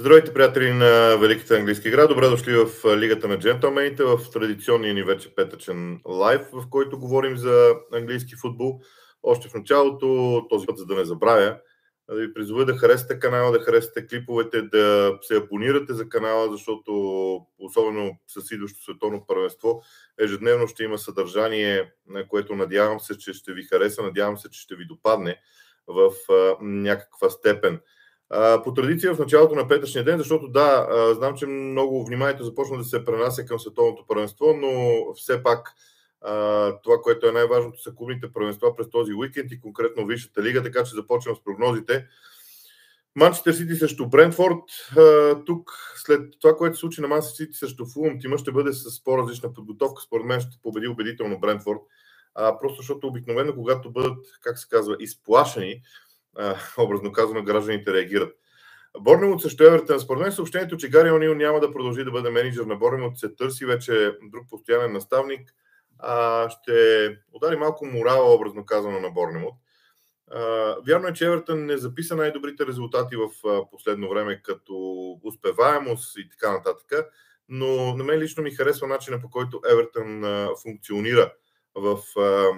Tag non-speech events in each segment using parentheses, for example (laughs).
Здравейте, приятели на Великата английска игра. Добре дошли в Лигата на джентълмените, в традиционния ни вече петъчен лайв, в който говорим за английски футбол. Още в началото, този път, за да не забравя, да ви призова да харесате канала, да харесате клиповете, да се абонирате за канала, защото особено с идващо световно първенство, ежедневно ще има съдържание, на което надявам се, че ще ви хареса, надявам се, че ще ви допадне в някаква степен. По традиция в началото на петъчния ден, защото да, знам, че много вниманието започна да се пренася към световното първенство, но все пак това, което е най-важното, са клубните първенства през този уикенд и конкретно Висшата лига, така че започвам с прогнозите. Манчестър Сити срещу Брентфорд. Тук, след това, което се случи на Манчестър Сити срещу Фулъм, тима ще бъде с по-различна подготовка. Според мен ще победи убедително Брентфорд. просто защото обикновено, когато бъдат, как се казва, изплашени, образно казано, гражданите реагират. Борнемот също Евертън. Според мен съобщението, че Гари Онил няма да продължи да бъде менеджер на Борнемот, се търси вече друг постоянен наставник. А, ще удари малко морала, образно казано, на Борнемот. Вярно е, че Евертън не записа най-добрите резултати в последно време, като успеваемост и така нататък, но на мен лично ми харесва начина по който Евертън функционира в а,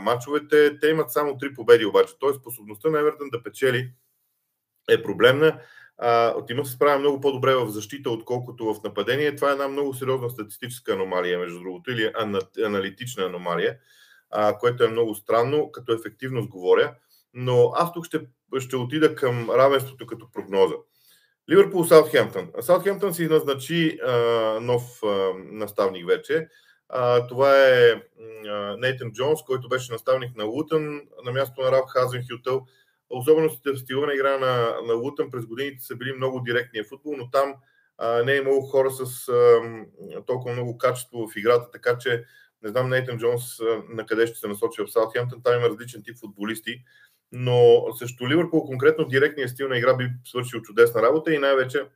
матчовете. Те имат само три победи обаче, т.е. способността на Евертън да печели е проблемна. От има се справя много по-добре в защита, отколкото в нападение. Това е една много сериозна статистическа аномалия, между другото, или аналитична аномалия, а, което е много странно, като ефективност говоря. Но аз тук ще, ще отида към равенството като прогноза. Ливърпул Саутхемптън. Саутхемптън си назначи а, нов а, наставник вече. Това е Нейтан Джонс, който беше наставник на Лутън на място на Ралф Хазенхютъл. Особеностите в стила на игра на, на Лутън през годините са били много директния футбол, но там а, не е имало хора с а, толкова много качество в играта, така че не знам Нейтан Джонс на къде ще се насочи в Саутхемптън. Там има различен тип футболисти, но също Ливърпул конкретно директният стил на игра би свършил чудесна работа и най-вече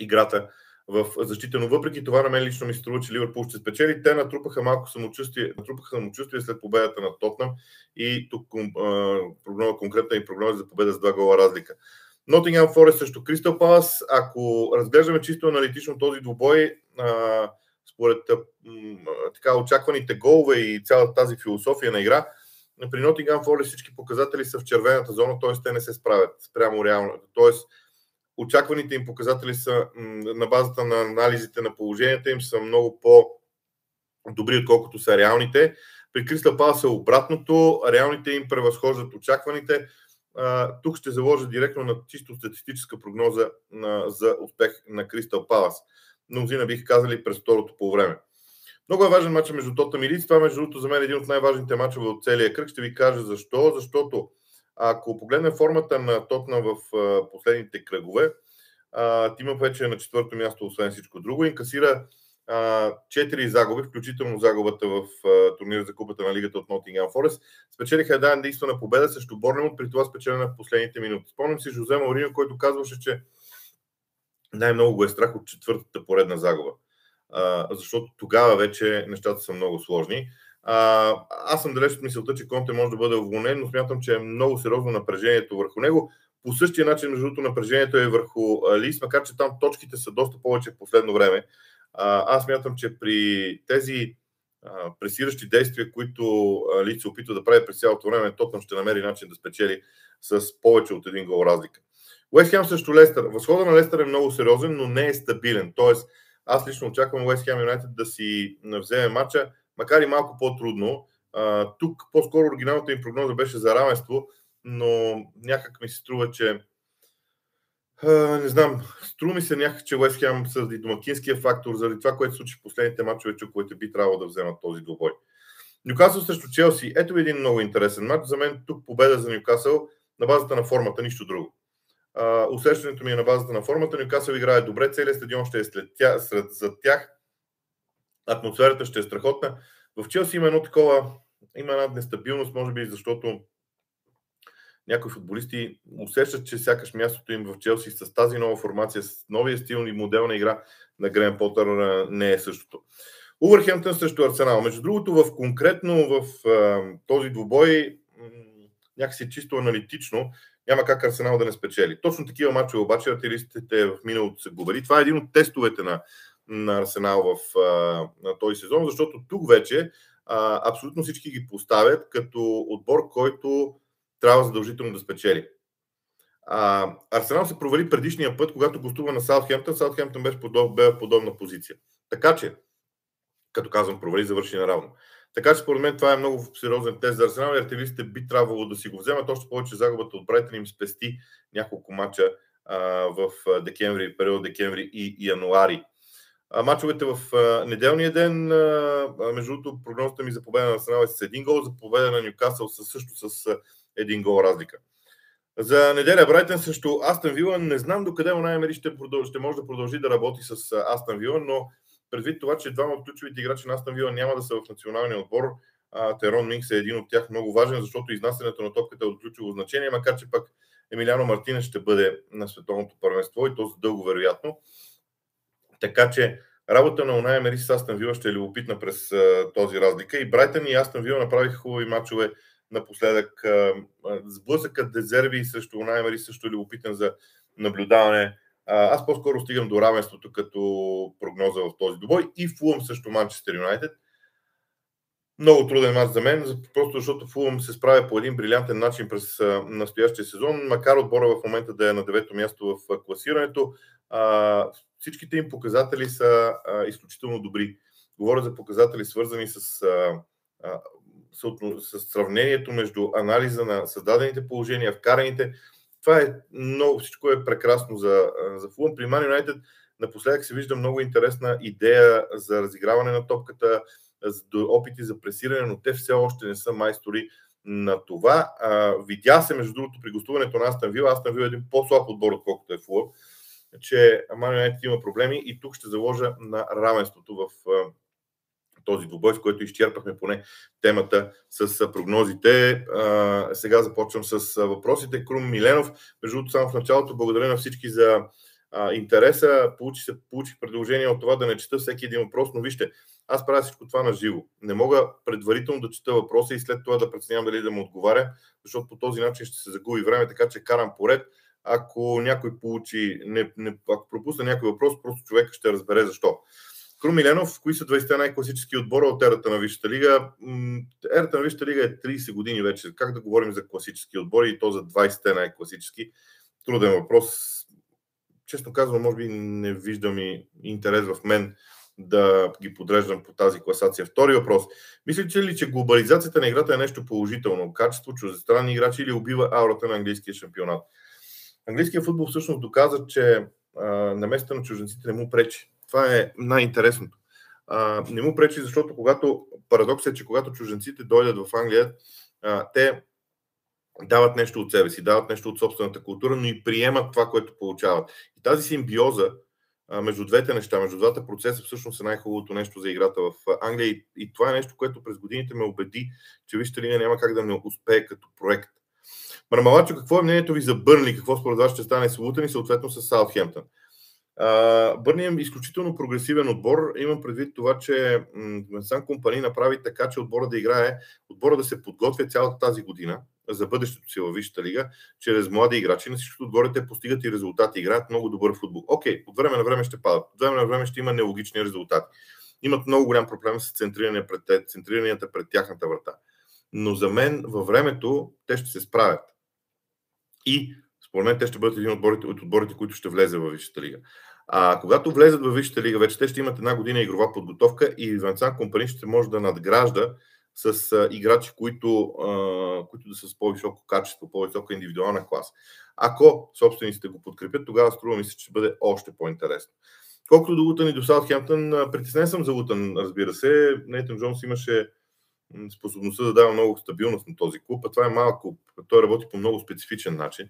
играта в защита, но въпреки това на мен лично ми се струва, че Ливърпул ще спечели. Те натрупаха малко самочувствие, натрупаха самочувствие след победата на Тотнам и тук прогнома, конкретна и прогнома за победа с два гола разлика. Нотингем Форест срещу Кристал Палас. Ако разглеждаме чисто аналитично този двубой, а, според така очакваните голове и цялата тази философия на игра, при Нотингем Форест всички показатели са в червената зона, т.е. те не се справят прямо реално. Тоест, очакваните им показатели са на базата на анализите на положенията им са много по-добри, отколкото са реалните. При Кристал Палас е обратното, реалните им превъзхождат очакваните. Тук ще заложа директно на чисто статистическа прогноза за успех на Кристал Палас. Мнозина бих казали през второто по време. Много е важен матч между Тотам и. Това, между другото, за мен е един от най-важните матчове от целия кръг. Ще ви кажа защо. Защото ако погледнем формата на Тотна в последните кръгове, Тима вече е на четвърто място, освен всичко друго. Инкасира четири загуби, включително загубата в турнира за купата на лигата от Nottingham Forest. Спечелиха една единствена победа срещу Борнемот, при това спечелена в последните минути. Спомням си Жозе Марино, който казваше, че най-много го е страх от четвъртата поредна загуба. защото тогава вече нещата са много сложни. Аз съм далеч от мисълта, че Конте може да бъде уволнен, но смятам, че е много сериозно напрежението върху него. По същия начин, между другото, напрежението е върху Лис, макар че там точките са доста повече в последно време. Аз смятам, че при тези пресиращи действия, които Лис се опитва да прави през цялото време, Тотнам ще намери начин да спечели с повече от един гол разлика. Уест Хем срещу Лестър. Възхода на Лестър е много сериозен, но не е стабилен. Тоест, аз лично очаквам Уест Хем Юнайтед да си вземе матча макар и малко по-трудно. А, тук по-скоро оригиналната им прогноза беше за равенство, но някак ми се струва, че а, не знам, струва ми се някак, че Уест Хем заради домакинския фактор, заради това, което се случи в последните матчове, чуковете би трябвало да вземат този двубой. Нюкасъл срещу Челси. Ето един много интересен матч. За мен тук победа за Нюкасъл на базата на формата, нищо друго. Uh, усещането ми е на базата на формата. Нюкасъл играе добре, целият стадион ще е след тя, сред, зад тях атмосферата ще е страхотна. В Челси има едно такова, има една нестабилност, може би, защото някои футболисти усещат, че сякаш мястото им в Челси с тази нова формация, с новия стил и модел на игра на Грен Потър не е същото. Увърхемптън срещу Арсенал. Между другото, в конкретно в а, този двубой някакси чисто аналитично, няма как Арсенал да не спечели. Точно такива мачове обаче артилистите в миналото са губили. Това е един от тестовете на, на Арсенал в а, на този сезон, защото тук вече а, абсолютно всички ги поставят като отбор, който трябва задължително да спечели. А, Арсенал се провали предишния път, когато гостува на Саутхемптън. Саутхемптън беше подоб, бе подобна позиция. Така че, като казвам, провали завърши наравно. Така че, според мен, това е много сериозен тест за Арсенал и артилистите би трябвало да си го вземат. Още повече загубата от Брайтън им спести няколко мача а, в декември, период декември и януари. Мачовете в неделния ден, между другото, прогнозата ми за победа на Арсенал е с един гол, за победа на Ньюкасъл също с един гол разлика. За неделя Брайтън срещу Астън Вила. Не знам докъде Унай Емери ще, ще може да продължи да работи с Астън Вила, но предвид това, че двама от ключовите играчи на Астън Вила няма да са в националния отбор, Терон Минкс е един от тях много важен, защото изнасянето на топката е от ключово значение, макар че пък Емилиано Мартинес ще бъде на световното първенство и то за дълго вероятно. Така че работа на Унай Емери с Астън Вила ще е любопитна през този разлика. И Брайтън и Астън Вила направиха хубави мачове напоследък. Сблъсъкът Дезерви срещу Наймери също е любопитен за наблюдаване. Аз по-скоро стигам до равенството като прогноза в този добой и Фулъм също Манчестър Юнайтед. Много труден мач за мен, просто защото Фулъм се справя по един брилянтен начин през настоящия сезон, макар отбора в момента да е на девето място в класирането. Всичките им показатели са изключително добри. Говоря за показатели свързани с с сравнението между анализа на създадените положения, вкараните. Това е много, всичко е прекрасно за, за Фулъм. При Man United напоследък се вижда много интересна идея за разиграване на топката, опити за пресиране, но те все още не са майстори на това. А, видя се, между другото, при гостуването на Астан Вил. Астан Вил е един по-слаб отбор, отколкото е Фулъм, че Man United има проблеми и тук ще заложа на равенството в този двубой, с който изчерпахме поне темата с прогнозите. Сега започвам с въпросите. Крум Миленов, между другото, само в началото, благодаря на всички за интереса. Получи се, получих предложение от това да не чета всеки един въпрос, но вижте, аз правя всичко това на живо. Не мога предварително да чета въпроса и след това да преценявам дали да му отговаря, защото по този начин ще се загуби време, така че карам поред. Ако някой получи, не, не, ако пропусна някой въпрос, просто човек ще разбере защо. Крум Миленов, кои са 20-те най-класически отбора от ерата на Висшата лига? Ерата на Висшата лига е 30 години вече. Как да говорим за класически отбори и то за 20-те най-класически? Труден въпрос. Честно казвам, може би не виждам и интерес в мен да ги подреждам по тази класация. Втори въпрос. Мислите ли, че глобализацията на играта е нещо положително? Качество, чуждестранни играчи или убива аурата на английския шампионат? Английският футбол всъщност доказа, че а, на места на чужденците не му пречи това е най-интересното. А, не му пречи, защото когато парадокс е, че когато чужденците дойдат в Англия, а, те дават нещо от себе си, дават нещо от собствената култура, но и приемат това, което получават. И тази симбиоза а, между двете неща, между двата процеса, всъщност е най-хубавото нещо за играта в Англия. И, и това е нещо, което през годините ме убеди, че вижте ли, няма как да не успее като проект. Мармалачо, какво е мнението ви за Бърнли? Какво според вас ще стане с Лутън и съответно с Саутхемптън? Бърни е изключително прогресивен отбор. Имам предвид това, че Сан Компани направи така, че отбора да играе, отбора да се подготвя цялата тази година за бъдещето си във Висшата лига, чрез млади играчи. На всичкото отгоре те постигат и резултати, играят много добър футбол. Окей, от време на време ще падат, от време на време ще има нелогични резултати. Имат много голям проблем с центрирания пред, центриранията пред тяхната врата. Но за мен във времето те ще се справят. И според мен те ще бъдат един от отборите, от отборите които ще влезе в Висшата лига. А когато влезат в Висшата лига, вече те ще имат една година игрова подготовка и Венцан Компани ще може да надгражда с а, играчи, които, а, които да са с по-високо качество, по-висока индивидуална клас. Ако собствениците го подкрепят, тогава струва ми се, че ще бъде още по-интересно. Колкото до Лутън и до Саутхемптън, притеснен съм за Лутън, разбира се. Нейтан Джонс имаше способността да дава много стабилност на този клуб, а това е малък клуб. Той работи по много специфичен начин.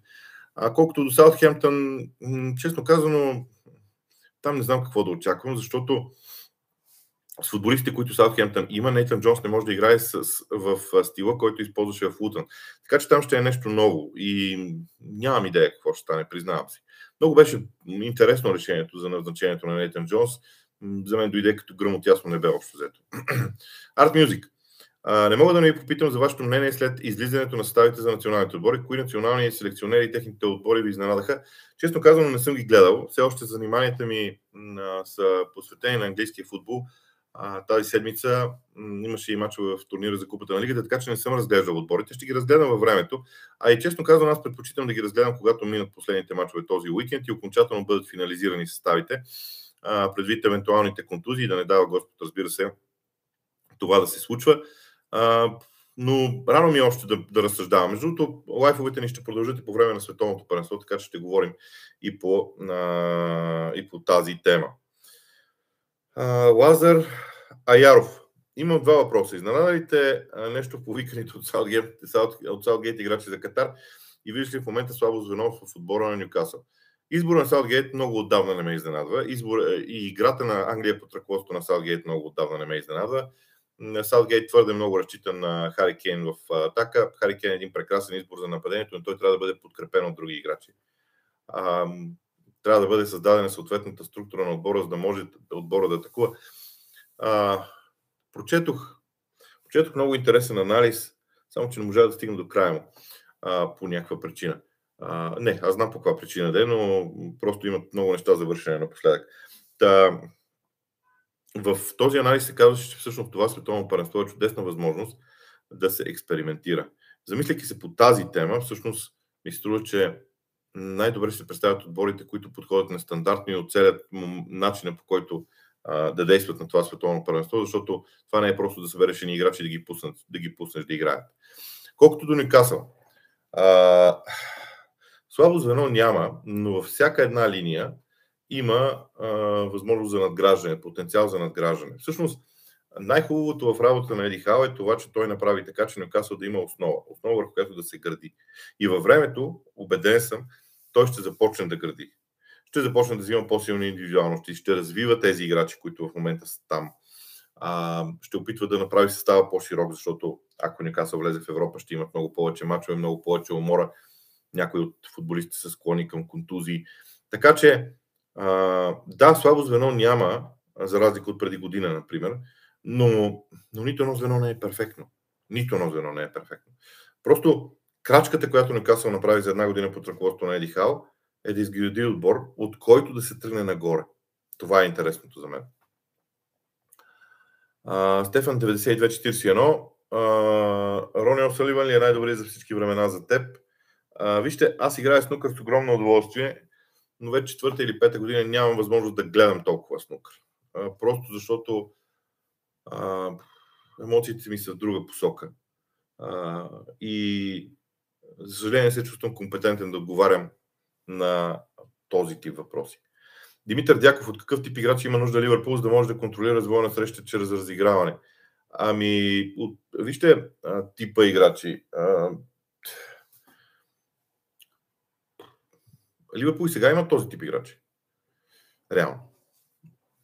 А колкото до Саутхемптън, честно казано, там не знам какво да очаквам, защото с футболистите, които Саутхемптън има, Нейтан Джонс не може да играе с, в стила, който използваше в Лутън. Така че там ще е нещо ново и нямам идея какво ще стане, признавам си. Много беше интересно решението за назначението на Нейтан Джонс. За мен дойде като гръм от ясно небе общо взето. (clears throat) Арт Music. Не мога да не ви попитам за вашето мнение след излизането на ставите за националните отбори. Кои национални селекционери и техните отбори ви изненадаха? Честно казано, не съм ги гледал. Все още заниманията ми а, са посветени на английския футбол. Тази седмица имаше и мачове в турнира за Купата на Лигата, така че не съм разглеждал отборите. Ще ги разгледам във времето. А и честно казвам, аз предпочитам да ги разгледам, когато минат последните мачове този уикенд и окончателно бъдат финализирани съставите, предвид евентуалните контузии, да не дава Господ, разбира се, това да се случва. Но рано ми е още да, да разсъждавам. Между другото, лайфовете ни ще продължат и по време на световното паренство, така че ще говорим и по, а, и по тази тема. А, Лазар Аяров. Имам два въпроса. Изненада ли те нещо повиканите от Саутгейт, от Саутгейт играчи за Катар и виждаш ли в момента слабо звено в отбора на Ньюкасъл? Избор на Саутгейт много отдавна не ме изненадва. Избор, и играта на Англия под ръководството на Саутгейт много отдавна не ме изненадва. Саутгейт твърде много разчита на Хари Кейн в атака. Хари Кейн е един прекрасен избор за нападението, но той трябва да бъде подкрепен от други играчи. А, трябва да бъде създадена съответната структура на отбора, за да може отбора да атакува. А, прочетох, прочетох много интересен анализ, само че не можа да стигна до края му а, по някаква причина. А, не, аз знам по каква причина да е, но просто имат много неща за вършене напоследък. Та, в този анализ се казва, че всъщност това световно паренство е чудесна възможност да се експериментира. Замисляйки се по тази тема, всъщност ми струва, че най-добре се представят отборите, които подходят на стандартно и оцелят начина по който а, да действат на това световно първенство, защото това не е просто да събереш едни играчи да ги, пуснат, да ги пуснеш да играят. Колкото до Никасъл, слабо звено няма, но във всяка една линия има а, възможност за надграждане, потенциал за надграждане. Всъщност, най-хубавото в работа на Еди Хал е това, че той направи така, че Нюкасъл да има основа. Основа, върху която да се гради. И във времето, убеден съм, той ще започне да гради. Ще започне да взима по-силни индивидуалности, ще развива тези играчи, които в момента са там. А, ще опитва да направи състава по-широк, защото ако Нюкасъл влезе в Европа, ще имат много повече мачове, много повече умора. Някои от футболистите са склонни към контузии. Така че а, да, слабо звено няма, за разлика от преди година, например, но, но нито едно звено не е перфектно. Нито едно звено не е перфектно. Просто крачката, която Нюкасъл направи за една година под ръководството на Еди Хал, е да изгради отбор, от който да се тръгне нагоре. Това е интересното за мен. А, Стефан 9241. Рони Осаливан ли е най-добрият за всички времена за теб? А, вижте, аз играя снукър с огромно удоволствие но вече четвърта или пета година нямам възможност да гледам толкова снукър. Просто защото а, емоциите ми са в друга посока. А, и за съжаление се чувствам компетентен да отговарям на този тип въпроси. Димитър Дяков, от какъв тип играч има нужда Ливърпул, за да може да контролира развоя на среща чрез разиграване? Ами, от, вижте а, типа играчи. А, Ливърпул и сега имат този тип играчи. Реално.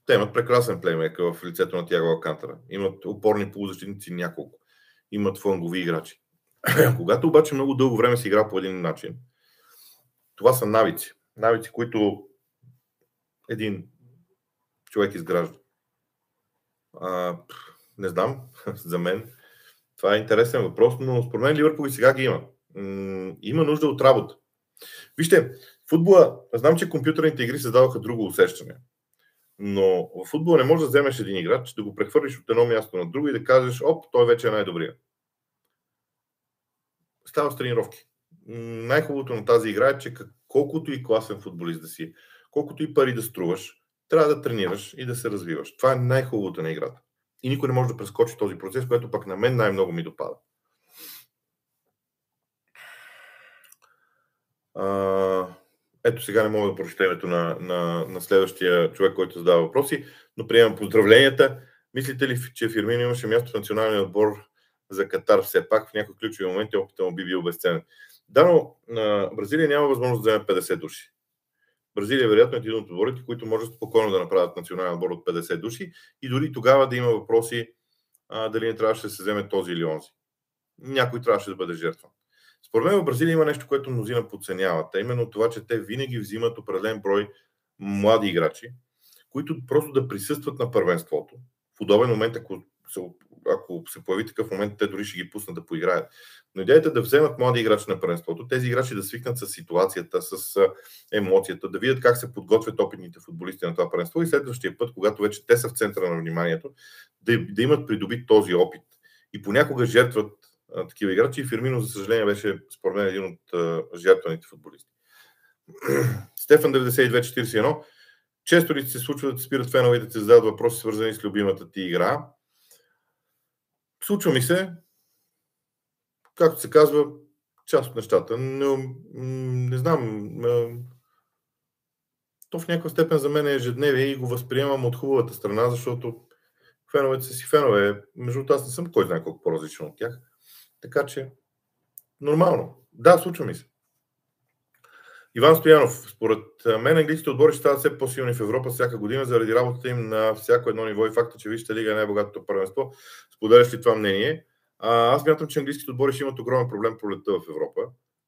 Те имат прекрасен плеймейкър в лицето на Тяго Алкантара. Имат опорни полузащитници няколко. Имат флангови играчи. (clears throat) Когато обаче много дълго време се игра по един начин, това са навици. Навици, които един човек изгражда. А, не знам, (laughs) за мен това е интересен въпрос, но според мен Ливърпул и сега ги има. М- има нужда от работа. Вижте, Футбола, знам, че компютърните игри създаваха друго усещане. Но в футбола не можеш да вземеш един играч, да го прехвърлиш от едно място на друго и да кажеш, оп, той вече е най-добрия. Става с тренировки. Най-хубавото на тази игра е, че колкото и класен футболист да си, колкото и пари да струваш, трябва да тренираш и да се развиваш. Това е най-хубавото на играта. И никой не може да прескочи този процес, което пък на мен най-много ми допада. А, ето сега не мога да прочета името на, на, на следващия човек, който задава въпроси, но приемам поздравленията. Мислите ли, че Фирмин имаше място в националния отбор за Катар все пак в някои ключови моменти опита му би бил безценен? Да, но на Бразилия няма възможност да вземе 50 души. Бразилия вероятно е един от отборите, които може спокойно да направят национален отбор от 50 души и дори тогава да има въпроси а, дали не трябваше да се вземе този или онзи. Някой трябваше да бъде жертва. Според мен в Бразилия има нещо, което мнозина подценяват, а именно това, че те винаги взимат определен брой млади играчи, които просто да присъстват на първенството. В удобен момент, ако се ако се появи такъв момент, те дори ще ги пуснат да поиграят. Но идеята е да вземат млади играчи на първенството, тези играчи да свикнат с ситуацията, с емоцията, да видят как се подготвят опитните футболисти на това първенство и следващия път, когато вече те са в центъра на вниманието, да, да имат придобит този опит. И понякога жертват такива играчи и Фирмино, за съжаление, беше според мен един от а, жертваните футболисти. (clears throat) Стефан 9241. Често ли се случва да спират феновете да се задават въпроси, свързани с любимата ти игра? Случва ми се, както се казва, част от нещата. Но, не знам, то в някаква степен за мен е ежедневие и го възприемам от хубавата страна, защото феновете са си фенове. Между другото, аз не съм кой знае колко по-различен от тях. Така че, нормално. Да, случва ми се. Иван Стоянов, според мен английските отбори ще стават все по-силни в Европа всяка година заради работата им на всяко едно ниво и факта, че Вижте лига е най-богатото първенство. Споделяш ли това мнение? А, аз мятам, че английските отбори ще имат огромен проблем пролетта в Европа.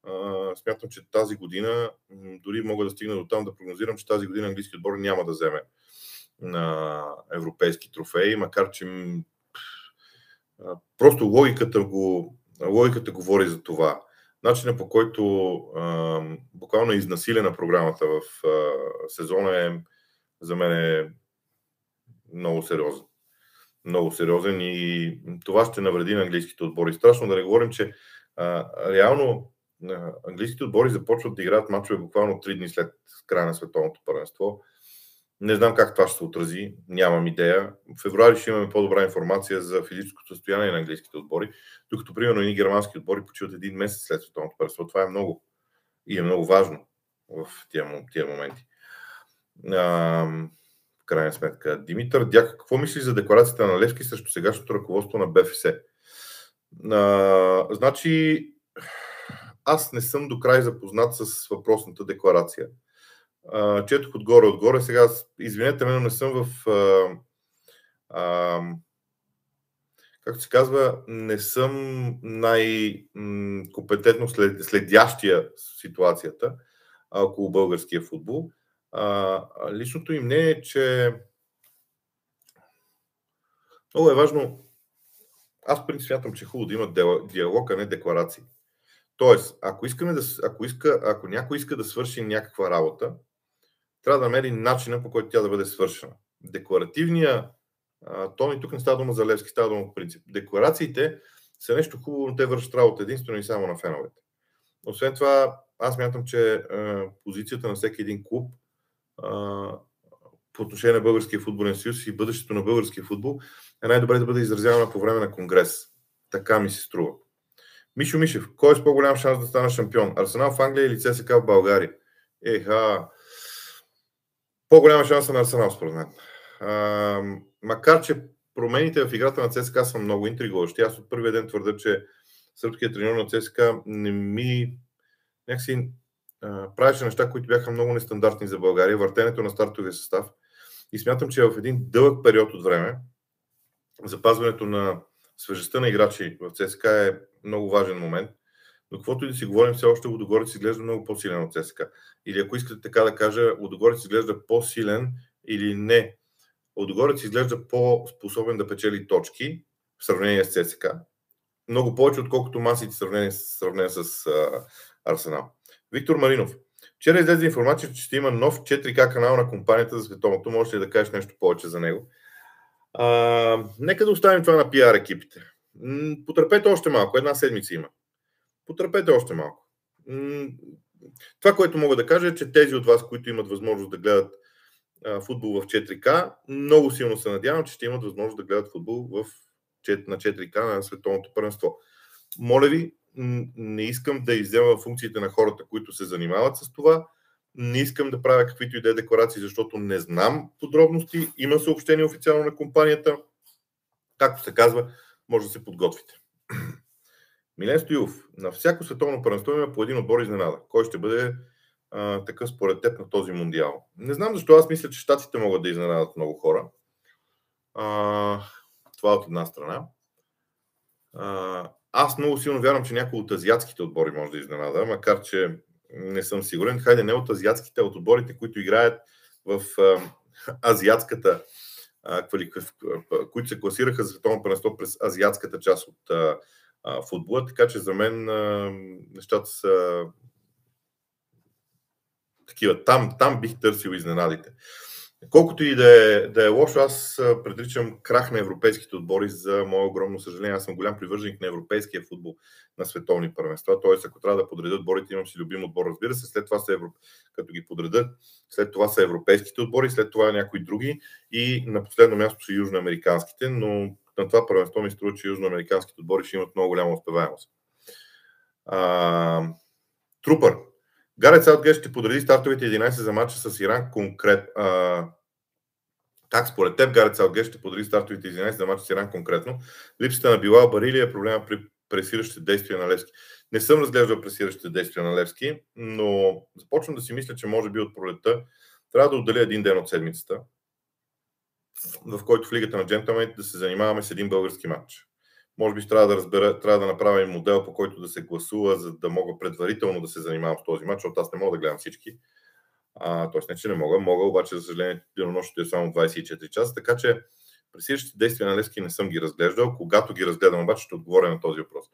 А, смятам, че тази година, дори мога да стигна до там да прогнозирам, че тази година английски отбор няма да вземе на европейски трофеи, макар че просто логиката, го, логиката говори за това. Начинът по който а, буквално е изнасилена програмата в а, сезона е за мен е много сериозен много сериозен и това ще навреди на английските отбори. Страшно да не говорим, че а, реално а, английските отбори започват да играят мачове буквално 3 дни след края на световното първенство. Не знам как това ще се отрази, нямам идея. В февруари ще имаме по-добра информация за физическото състояние на английските отбори, докато примерно и германски отбори почиват един месец след световното първенство. Това е много и е много важно в тия, моменти. А, крайна сметка. Димитър Дяк, какво мисли за декларацията на Левски срещу сегашното ръководство на БФС? А, значи, аз не съм до край запознат с въпросната декларация. А, четох отгоре, отгоре. Сега, извинете ме, но не съм в... А, а, както се казва, не съм най-компетентно след, следящия ситуацията около българския футбол. А, личното им не е, че много е важно. Аз принцип смятам, че е хубаво да има диалог, а не декларации. Тоест, ако, искаме да, ако, иска, ако някой иска да свърши някаква работа, трябва да намери начина по който тя да бъде свършена. Декларативния тон, и тук не става дума за Левски, става дума по принцип. Декларациите са нещо хубаво, но те вършат работа единствено и само на феновете. Освен това, аз мятам, че е, позицията на всеки един клуб по отношение на Българския футболен съюз и бъдещето на българския футбол е най-добре да бъде изразявана по време на конгрес. Така ми се струва. Мишо Мишев, кой е с по-голям шанс да стане шампион? Арсенал в Англия или ЦСК в България? Еха, по-голяма шанса на Арсенал, според мен. А, макар, че промените в играта на ЦСКА са много интригуващи. Аз от първия ден твърда, че сръбският тренер на ЦСКА не ми някакси правеше неща, които бяха много нестандартни за България, въртенето на стартовия състав. И смятам, че в един дълъг период от време запазването на свежестта на играчи в ЦСКА е много важен момент. Но каквото и да си говорим, все още Лудогорец изглежда много по-силен от ЦСКА. Или ако искате така да кажа, Лудогорец изглежда по-силен или не. Лудогорец изглежда по-способен да печели точки в сравнение с ЦСКА. Много повече, отколкото масите в сравнение, сравнение с а, Арсенал. Виктор Маринов. Вчера излезе информация, че ще има нов 4К канал на компанията за световното. Можеш ли да кажеш нещо повече за него? А, нека да оставим това на пиар екипите. Потърпете още малко. Една седмица има. Потърпете още малко. Това, което мога да кажа е, че тези от вас, които имат възможност да гледат футбол в 4К, много силно се надявам, че ще имат възможност да гледат футбол в, на 4К на световното първенство. Моля ви, не искам да иззема функциите на хората, които се занимават с това. Не искам да правя каквито и да е декларации, защото не знам подробности. Има съобщение официално на компанията. Както се казва, може да се подготвите. Милен Стоилов. На всяко световно първенство има по един отбор изненада. Кой ще бъде а, такъв според теб на този мундиал? Не знам защо аз мисля, че щатите могат да изненадат много хора. А, това от една страна. А, аз много силно вярвам, че някой от азиатските отбори може да изненада, макар че не съм сигурен. Хайде не от азиатските, а от отборите, които играят в а, азиатската които се класираха за световно първенство през азиатската част от футбола, така че за мен нещата са такива. Там, там бих търсил изненадите. Колкото и да е, да е лошо, аз предричам крах на европейските отбори за мое огромно съжаление. Аз съм голям привърженик на европейския футбол на световни първенства. Тоест, ако трябва да подредя отборите, имам си любим отбор, разбира се. След това са евро... като ги подредят, след това са европейските отбори, след това някои други и на последно място са южноамериканските, но на това първенство ми струва, че южноамериканските отбори ще имат много голяма успеваемост. А, трупър. Гарет Саутгейт ще подреди стартовите 11 за матча с Иран конкрет. А, как според теб Гарет Саутгейт ще подреди стартовите 11 за матча с Иран конкретно? Липсата на Билал Барили е проблема при пресиращите действия на Левски. Не съм разглеждал пресиращите действия на Левски, но започвам да си мисля, че може би от пролетта трябва да отделя един ден от седмицата, в който в Лигата на джентълмените да се занимаваме с един български матч. Може би трябва да разбера, трябва да направим модел, по който да се гласува, за да мога предварително да се занимавам с този матч, защото аз не мога да гледам всички. А, тоест не, че не мога. Мога, обаче, за съжаление, денонощето е само 24 часа, така че пресиращите действия на Левски не съм ги разглеждал. Когато ги разгледам, обаче, ще отговоря на този въпрос.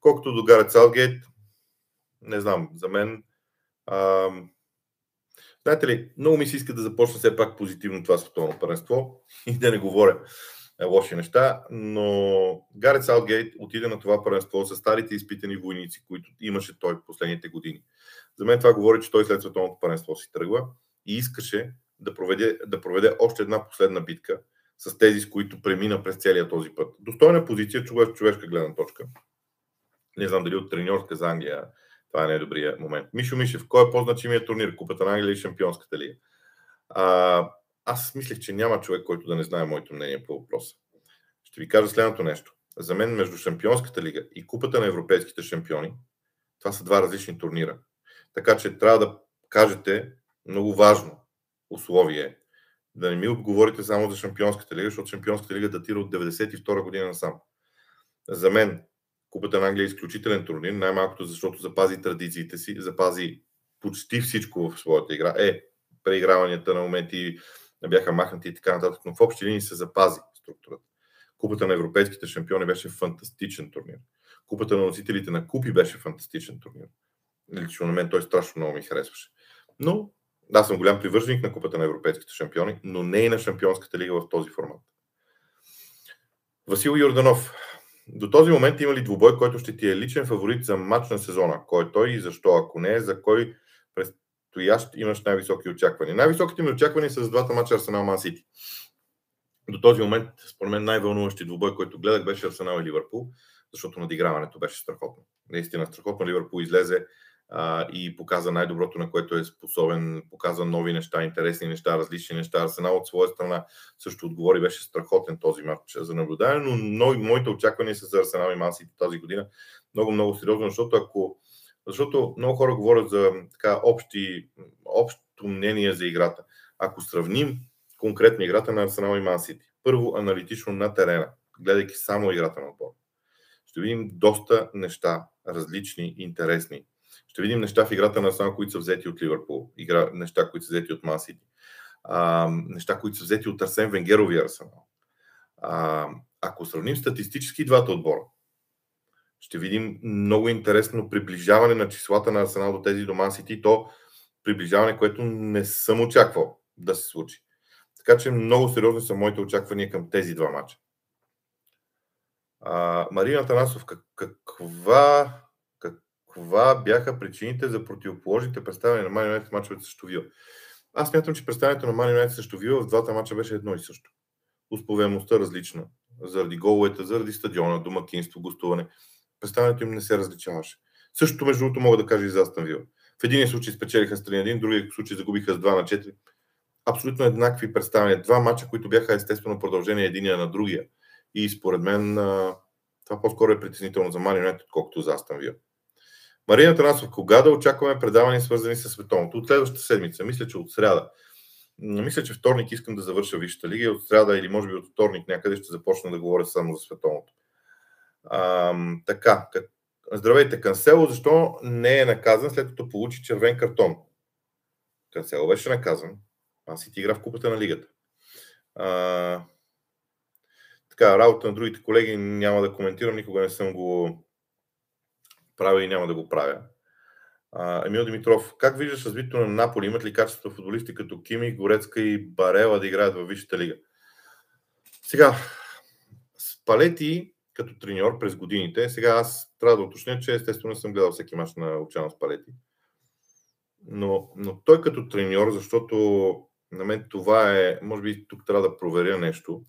Колкото до Гарет Салгейт, не знам, за мен а, Знаете ли, много ми се иска да започна все пак позитивно това световно първенство и да не говоря е, лоши неща, но Гарет Саутгейт отиде на това първенство с старите изпитани войници, които имаше той в последните години. За мен това говори, че той след световното първенство си тръгва и искаше да проведе, да проведе още една последна битка с тези, с които премина през целия този път. Достойна позиция, човеш, човешка гледна точка. Не знам дали от треньорска за Англия това е най-добрия момент. Мишо Мишев, кой е по-значимият турнир? Купата на Англия или Шампионската лига? А, аз мислех, че няма човек, който да не знае моето мнение по въпроса. Ще ви кажа следното нещо. За мен между Шампионската лига и Купата на европейските шампиони, това са два различни турнира. Така че трябва да кажете много важно условие да не ми отговорите само за Шампионската лига, защото Шампионската лига датира от 92 година насам. За мен Купата на Англия е изключителен турнир, най-малкото защото запази традициите си, запази почти всичко в своята игра. Е, преиграванията на моменти бяха махнати и така нататък, но в общи линии се запази структурата. Купата на европейските шампиони беше фантастичен турнир. Купата на носителите на купи беше фантастичен турнир. Лично на мен той страшно много ми харесваше. Но аз съм голям привърженик на Купата на европейските шампиони, но не и на Шампионската лига в този формат. Васил Йорданов. До този момент има ли двубой, който ще ти е личен фаворит за матч на сезона? Кой е той и защо? Ако не, за кой предстоящ имаш най-високи очаквания? Най-високите ми очаквания са за двата мача Арсенал Ман Сити. До този момент, според мен, най-вълнуващи двубой, който гледах, беше Арсенал и Ливърпул, защото надиграването беше страхотно. Наистина страхотно. Ливърпул излезе а, и показа най-доброто, на което е способен, показа нови неща, интересни неща, различни неща. Арсенал от своя страна също отговори, беше страхотен този матч за наблюдане, но много, моите очаквания са за Арсенал и Масите тази година много, много сериозно, защото ако защото много хора говорят за така общи, общо мнение за играта. Ако сравним конкретно играта на Арсенал и Ман Сити, първо аналитично на терена, гледайки само играта на отбор, ще видим доста неща, различни, интересни ще видим неща в играта на Арсенал, които са взети от Ливърпул, игра, неща, които са взети от Масити, неща, които са взети от Арсен Венгеровия Арсенал. А, ако сравним статистически двата отбора, ще видим много интересно приближаване на числата на Арсенал до тези до Масити, то приближаване, което не съм очаквал да се случи. Така че много сериозни са моите очаквания към тези два мача. Марина Танасов, каква това бяха причините за противоположните представяния на Ман в мачовете срещу Вила. Аз мятам, че представянето на Ман срещу Вила в двата мача беше едно и също. Успеваемостта различна. Заради головете, заради стадиона, домакинство, гостуване. Представянето им не се различаваше. Същото, между другото, мога да кажа и за Астан Вила. В един случай спечелиха с 3 1, в другия случай загубиха с 2 на 4. Абсолютно еднакви представяния. Два мача, които бяха естествено продължение единия на другия. И според мен това по-скоро е притеснително за Ман отколкото за Астан Вила. Марина Танасов, кога да очакваме предавания свързани с световното? От следващата седмица, мисля, че от сряда. Мисля, че вторник искам да завърша Висшата лига и от сряда или може би от вторник някъде ще започна да говоря само за световното. А, така, здравейте, Кансело, защо не е наказан след като получи червен картон? Кансело беше наказан. Аз си ти игра в купата на лигата. А, така, работа на другите колеги няма да коментирам, никога не съм го правил и няма да го правя. А, Емил Димитров, как виждаш развитието на Наполи? Имат ли качество футболисти като Кими, Горецка и Барела да играят във Висшата лига? Сега, Спалети като треньор през годините, сега аз трябва да уточня, че естествено съм гледал всеки мач на Лучано Спалети. Но, но той като треньор, защото на мен това е, може би тук трябва да проверя нещо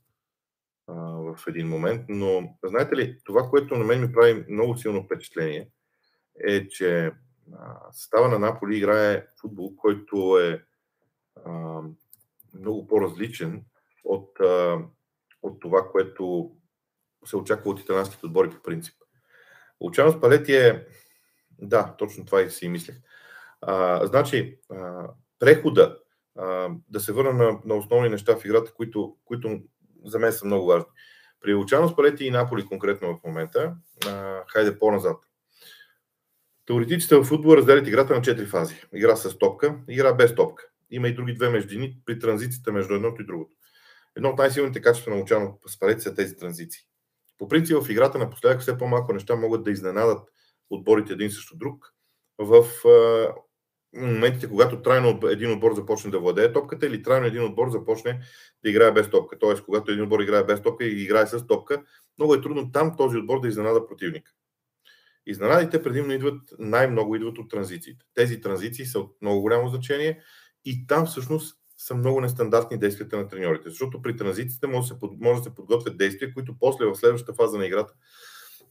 а, в един момент, но знаете ли, това, което на мен ми прави много силно впечатление, е, че състава на Наполи играе футбол, който е а, много по-различен от, а, от това, което се очаква от италянските отбори по принцип. Лучано Спалети е... Да, точно това и си мислех. А, значи, а, прехода, а, да се върна на, на основни неща в играта, които, които за мен са много важни. При Лучано Спалети и Наполи конкретно в момента, а, хайде по-назад. Теоретиците в футбола разделят играта на 4 фази. Игра с топка, игра без топка. Има и други две междини при транзицията между едното и другото. Едно от най-силните качества на Лучано Спалети са тези транзиции. По принцип в играта напоследък все по-малко неща могат да изненадат отборите един срещу друг. В моментите, когато трайно един отбор започне да владее топката или трайно един отбор започне да играе без топка. Тоест, когато един отбор играе без топка и играе с топка, много е трудно там този отбор да изненада противника. Изненадите предимно идват, най-много идват от транзициите. Тези транзиции са от много голямо значение и там всъщност са много нестандартни действията на треньорите, защото при транзициите може да се, може да се подготвят действия, които после в следващата фаза на играта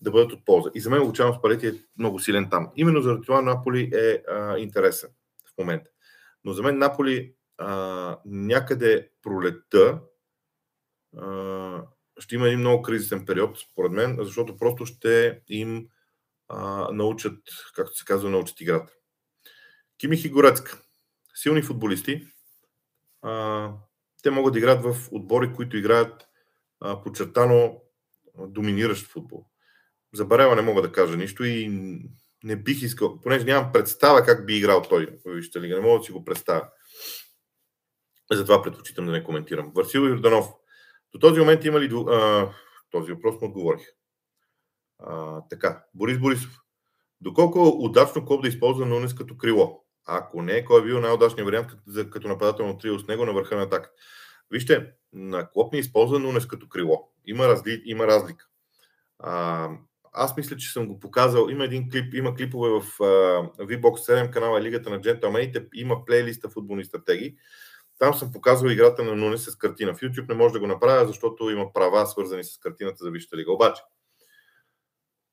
да бъдат от полза. И за мен Лучано Спалети е много силен там. Именно заради това Наполи е а, интересен в момента. Но за мен Наполи а, някъде пролетта а, ще има един много кризисен период, според мен, защото просто ще им научат, както се казва, научат играта. Кимих и. Силни футболисти. А, те могат да играят в отбори, които играят а, подчертано доминиращ футбол. За Барева не мога да кажа нищо и не бих искал, понеже нямам представа как би играл той в Висшата лига. Не мога да си го представя. Затова предпочитам да не коментирам. Васил Йорданов. До този момент има ли... А, този въпрос му отговорих. А, така, Борис Борисов. Доколко удачно Коп да използва Нунес като крило? Ако не, кой е бил най-удачният вариант като, като нападателно трио с него на върха на атака? Вижте, на Клоп не използва Нунес като крило. Има, разли, има разлика. А, аз мисля, че съм го показал. Има един клип, има клипове в uh, VBOX 7 канала Лигата на джентълмените, има плейлиста футболни стратегии. Там съм показвал играта на Нунес с картина. В YouTube не може да го направя, защото има права свързани с картината за Висшата лига. Обаче,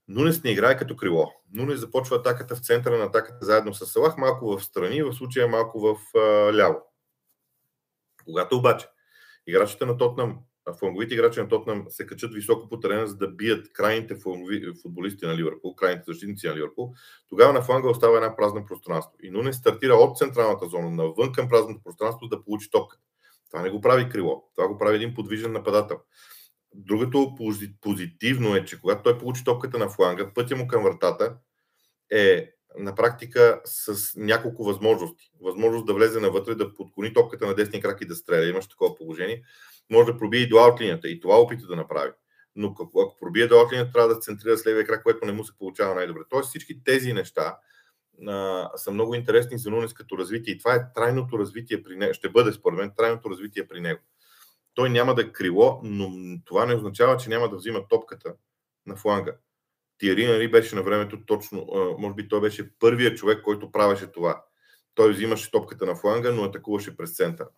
Нунес не играе като крило. Нунес започва атаката в центъра на атаката заедно с Салах, малко в страни, в случая малко в uh, ляво. Когато обаче играчите на Тотнам фланговите играчи на Тотнам се качат високо по терена, за да бият крайните футболисти на Ливърпул, крайните защитници на Ливърпул, тогава на фланга остава една празна пространство. И Нуне стартира от централната зона навън към празното пространство да получи топката. Това не го прави крило. Това го прави един подвижен нападател. Другото позитивно е, че когато той получи топката на фланга, пътя му към вратата е на практика с няколко възможности. Възможност да влезе навътре, да подклони топката на десния крак и да стреля. Имаш такова положение може да пробие и до аутлинията. И това опита да направи. Но ако пробие до аутлинията, трябва да се центрира с левия крак, което не му се получава най-добре. Тоест всички тези неща а, са много интересни за Нунес като развитие. И това е трайното развитие при него. Ще бъде, според мен, трайното развитие при него. Той няма да е крило, но това не означава, че няма да взима топката на фланга. Тиери нали, беше на времето точно, може би той беше първият човек, който правеше това. Той взимаше топката на фланга, но атакуваше през центъра.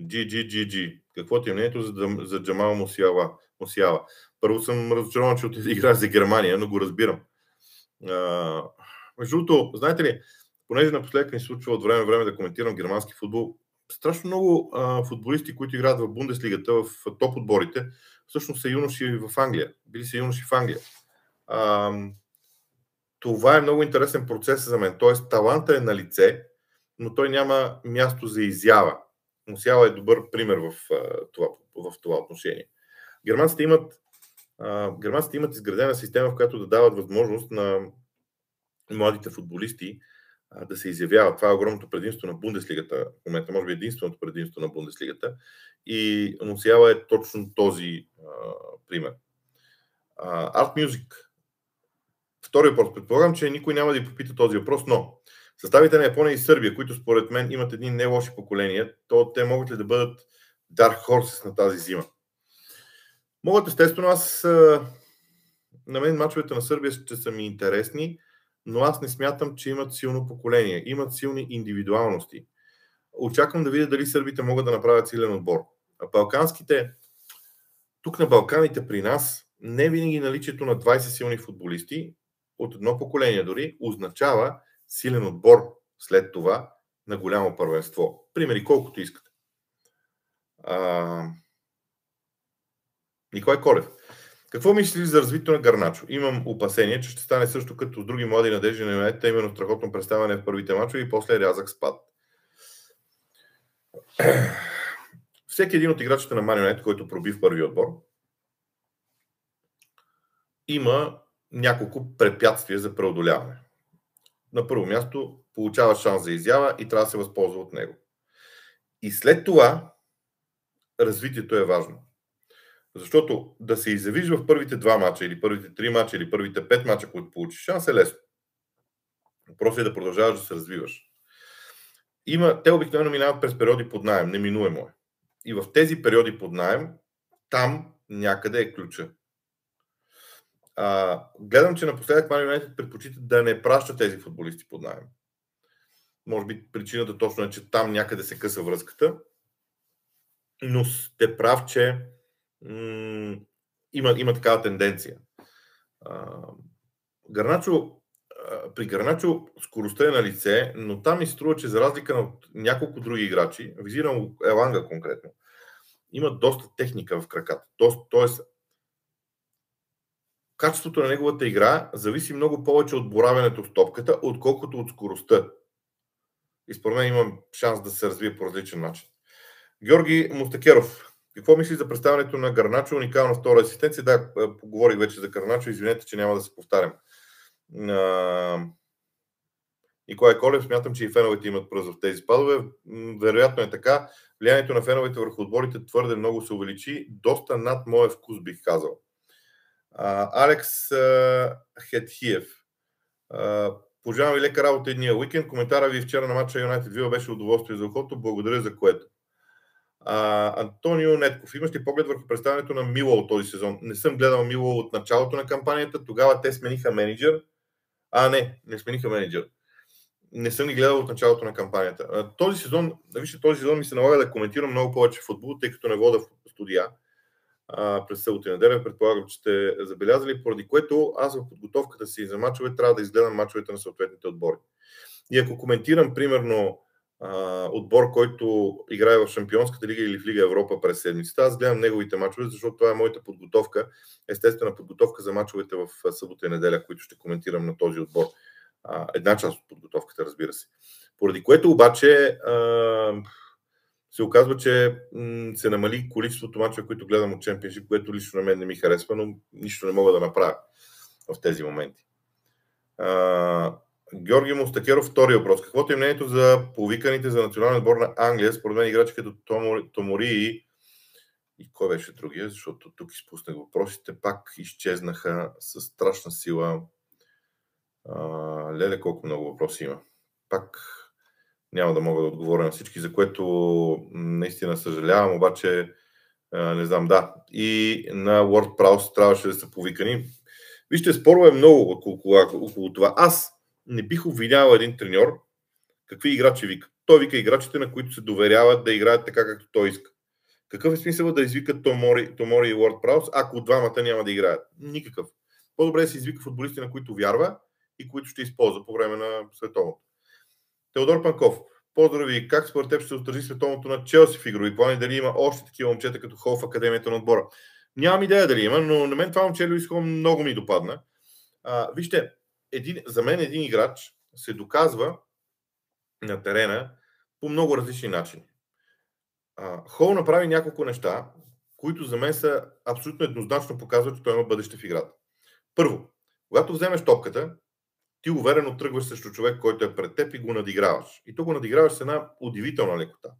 GGGG. Какво ти е мнението за, за Джамал Мусиала? Мусиала? Първо съм разочарован, че игра за Германия, но го разбирам. Между другото, знаете ли, понеже напоследък ми случва от време време да коментирам германски футбол, страшно много а, футболисти, които играят в Бундеслигата, в топ отборите, всъщност са юноши в Англия. Били са юноши в Англия. А, това е много интересен процес за мен. Тоест, таланта е на лице, но той няма място за изява. Мусяла е добър пример в, това, в това отношение. Германците имат, германците имат изградена система, в която да дават възможност на младите футболисти да се изявява. Това е огромното предимство на Бундеслигата. В момента може би единственото предимство на Бундеслигата. И Мусиала е точно този а, пример. Арт Music. Втори въпрос. Предполагам, че никой няма да ви попита този въпрос, но съставите на Япония и Сърбия, които според мен имат едни не лоши поколения, то те могат ли да бъдат Dark Horses на тази зима? Могат естествено, аз на мен мачовете на Сърбия ще са ми интересни, но аз не смятам, че имат силно поколение. Имат силни индивидуалности. Очаквам да видя дали сърбите могат да направят силен отбор. А балканските, тук на Балканите при нас, не винаги наличието на 20 силни футболисти от едно поколение дори означава силен отбор след това на голямо първенство. Примери колкото искате. А... Николай Колев. Какво мислиш за развитието на Гарначо? Имам опасение, че ще стане също като с други млади надежди на Юнайтед, именно страхотно представяне в първите мачове и после рязък спад. (clears throat) Всеки един от играчите на Man който проби в първи отбор, има няколко препятствия за преодоляване. На първо място получава шанс за изява и трябва да се възползва от него. И след това развитието е важно. Защото да се изявиш в първите два мача, или първите три мача, или първите пет мача, които получиш шанс, е лесно. Просто е да продължаваш да се развиваш. Има, те обикновено минават през периоди под найем, неминуемо е. И в тези периоди под найем, там някъде е ключа. А, гледам, че напоследък Man United предпочитат да не праща тези футболисти под найем. Може би причината точно е, че там някъде се къса връзката. Но сте прав, че има, има такава тенденция. Гарначо, при Гарначо скоростта е на лице, но там ми струва, че за разлика от няколко други играчи, визирам Еланга конкретно, има доста техника в краката. Тоест, качеството на неговата игра зависи много повече от боравенето с топката, отколкото от скоростта. И според мен имам шанс да се развие по различен начин. Георги Мустакеров. Какво мисли за представянето на Гарначо? Уникална втора асистенция. Да, поговорих вече за Гарначо. Извинете, че няма да се повтарям. Николай Колев, смятам, че и феновете имат пръз в тези спадове. Вероятно е така. Влиянието на феновете върху отборите твърде много се увеличи. Доста над моя вкус, бих казал. Алекс Хетхиев. Пожелавам ви лека работа едния уикенд. Коментара ви вчера на матча Юнайтед Вила беше удоволствие за ухото. Благодаря за което. А, Антонио Нетков, имаш ли поглед върху представянето на Мило този сезон? Не съм гледал Мило от началото на кампанията, тогава те смениха менеджер. А, не, не смениха менеджер. Не съм ги гледал от началото на кампанията. Този сезон, вижте, този сезон ми се налага да коментирам много повече футбол, тъй като не вода в студия а, през събота и неделя. Предполагам, че сте забелязали, поради което аз в подготовката си за мачове трябва да изгледам мачовете на съответните отбори. И ако коментирам, примерно, отбор, който играе в Шампионската лига или в Лига Европа през седмицата. Аз гледам неговите мачове, защото това е моята подготовка, естествена подготовка за мачовете в събота и неделя, които ще коментирам на този отбор. Една част от подготовката, разбира се. Поради което обаче се оказва, че се намали количеството мачове, които гледам от Чемпионшип, което лично на мен не ми харесва, но нищо не мога да направя в тези моменти. Георги Мустакеров, втори въпрос. Каквото е мнението за повиканите за национален отбор на Англия? Според мен играчи като Томори и, и кой беше другия, защото тук изпуснах въпросите, пак изчезнаха с страшна сила. А, леле, колко много въпроси има. Пак няма да мога да отговоря на всички, за което наистина съжалявам, обаче не знам, да. И на WordPress трябваше да са повикани. Вижте, спорове много около, около това. Аз не бих обвинявал един треньор какви играчи вика. Той вика играчите, на които се доверяват да играят така, както той иска. Какъв е смисъл да извикат Томори, Томори и Уорд Праус, ако двамата няма да играят? Никакъв. По-добре да се извика футболисти, на които вярва и които ще използва по време на световното. Теодор Панков. Поздрави, как според теб ще се отрази световното на Челси в игрови плани? Дали има още такива момчета като Хол в Академията на отбора? Нямам идея дали има, но на мен това момче Луис Хол много ми допадна. А, вижте, един, за мен един играч се доказва на терена по много различни начини. А, Хол направи няколко неща, които за мен са абсолютно еднозначно показват, че той има бъдеще в играта. Първо, когато вземеш топката ти уверено тръгваш срещу човек, който е пред теб и го надиграваш. И то го надиграваш с една удивителна лекота.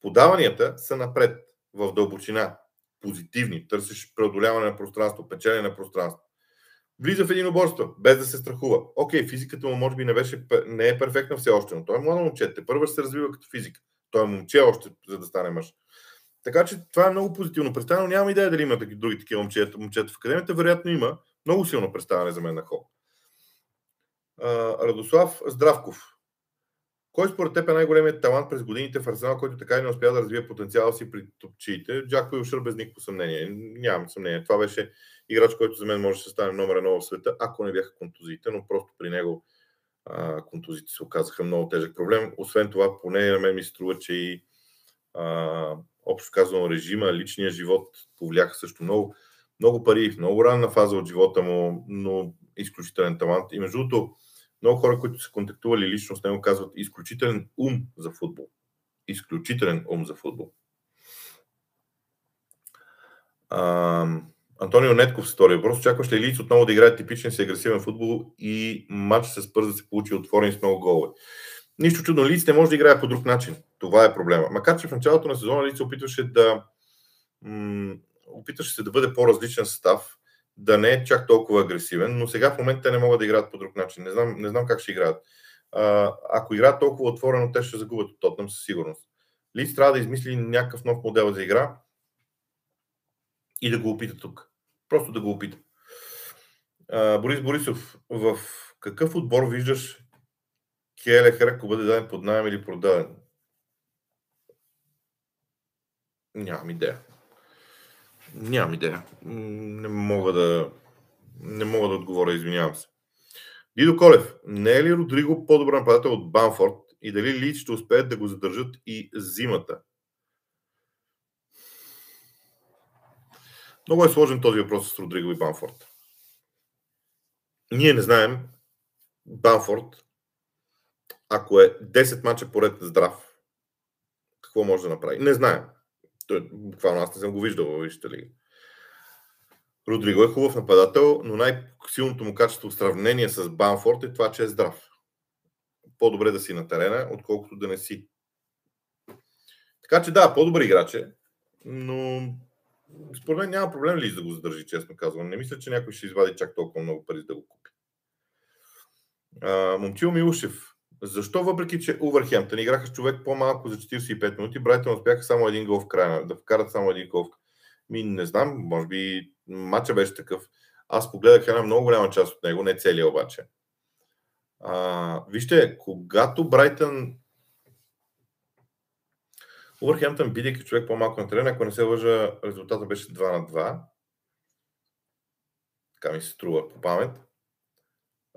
Подаванията са напред, в дълбочина, позитивни, търсиш преодоляване на пространство, печелене на пространство. Влиза в един оборство, без да се страхува. Окей, физиката му може би не, беше, не е перфектна все още, но той е младо момче. Те първо се развива като физика. Той е момче още, за да стане мъж. Така че това е много позитивно представено. Нямам идея дали има други такива момчета, момчета в академията. Вероятно има. Много силно представяне за мен на хол. Радослав Здравков. Кой според теб е най-големият талант през годините в Арсенал, който така и не успя да развие потенциала си при топчиите? Джак Уилшър без никакво съмнение. Нямам съмнение. Това беше играч, който за мен може да стане номер едно в света, ако не бяха контузиите, но просто при него а, контузиите се оказаха много тежък проблем. Освен това, поне на мен ми струва, че и а, общо казано режима, личния живот повлияха също много. Много пари, много ранна фаза от живота му, но изключителен талант. И между другото, много хора, които са контактували лично с него, казват изключителен ум за футбол. Изключителен ум за футбол. А, Антонио Нетков с втория въпрос. Очакваш ли Лиц отново да играе типичен си агресивен футбол и матч с Пърз да се получи отворен с много голове? Нищо чудно, Лиц не може да играе по друг начин. Това е проблема. Макар, че в началото на сезона Лиц опитваше да м- опитваше се да бъде по-различен състав, да не е чак толкова агресивен, но сега в момента те не могат да играят по друг начин. Не знам, не знам как ще играят. А, ако играят толкова отворено, те ще загубят от Тотнам със сигурност. Лиц трябва да измисли някакъв нов модел за игра и да го опита тук. Просто да го опита. А, Борис Борисов, в какъв отбор виждаш Келехер, ако бъде даден под найем или продаден? Нямам идея. Нямам идея. Не мога да, не мога да отговоря, извинявам се. Дидо Колев, не е ли Родриго по-добър нападател от Банфорд и дали Лид ще успеят да го задържат и зимата? Много е сложен този въпрос с Родриго и Банфорд. Ние не знаем Банфорд, ако е 10 мача поред здрав, какво може да направи. Не знаем. Той, буквално аз не съм го виждал във Висшата лига. Родриго е хубав нападател, но най-силното му качество в сравнение с Банфорд е това, че е здрав. По-добре да си на терена, отколкото да не си. Така че да, по-добър играч е, но според мен няма проблем ли да го задържи, честно казвам. Не мисля, че някой ще извади чак толкова много пари да го купи. Момчил Милушев. Защо въпреки, че Увърхемптън играха с човек по-малко за 45 минути, Брайтън успяха само един гол в края, да вкарат само един гол. Ми не знам, може би матча беше такъв. Аз погледах една много голяма част от него, не целият обаче. А, вижте, когато Брайтън Увърхемптън, бидейки човек по-малко на терена, ако не се лъжа, резултата беше 2 на 2. Така ми се струва по памет.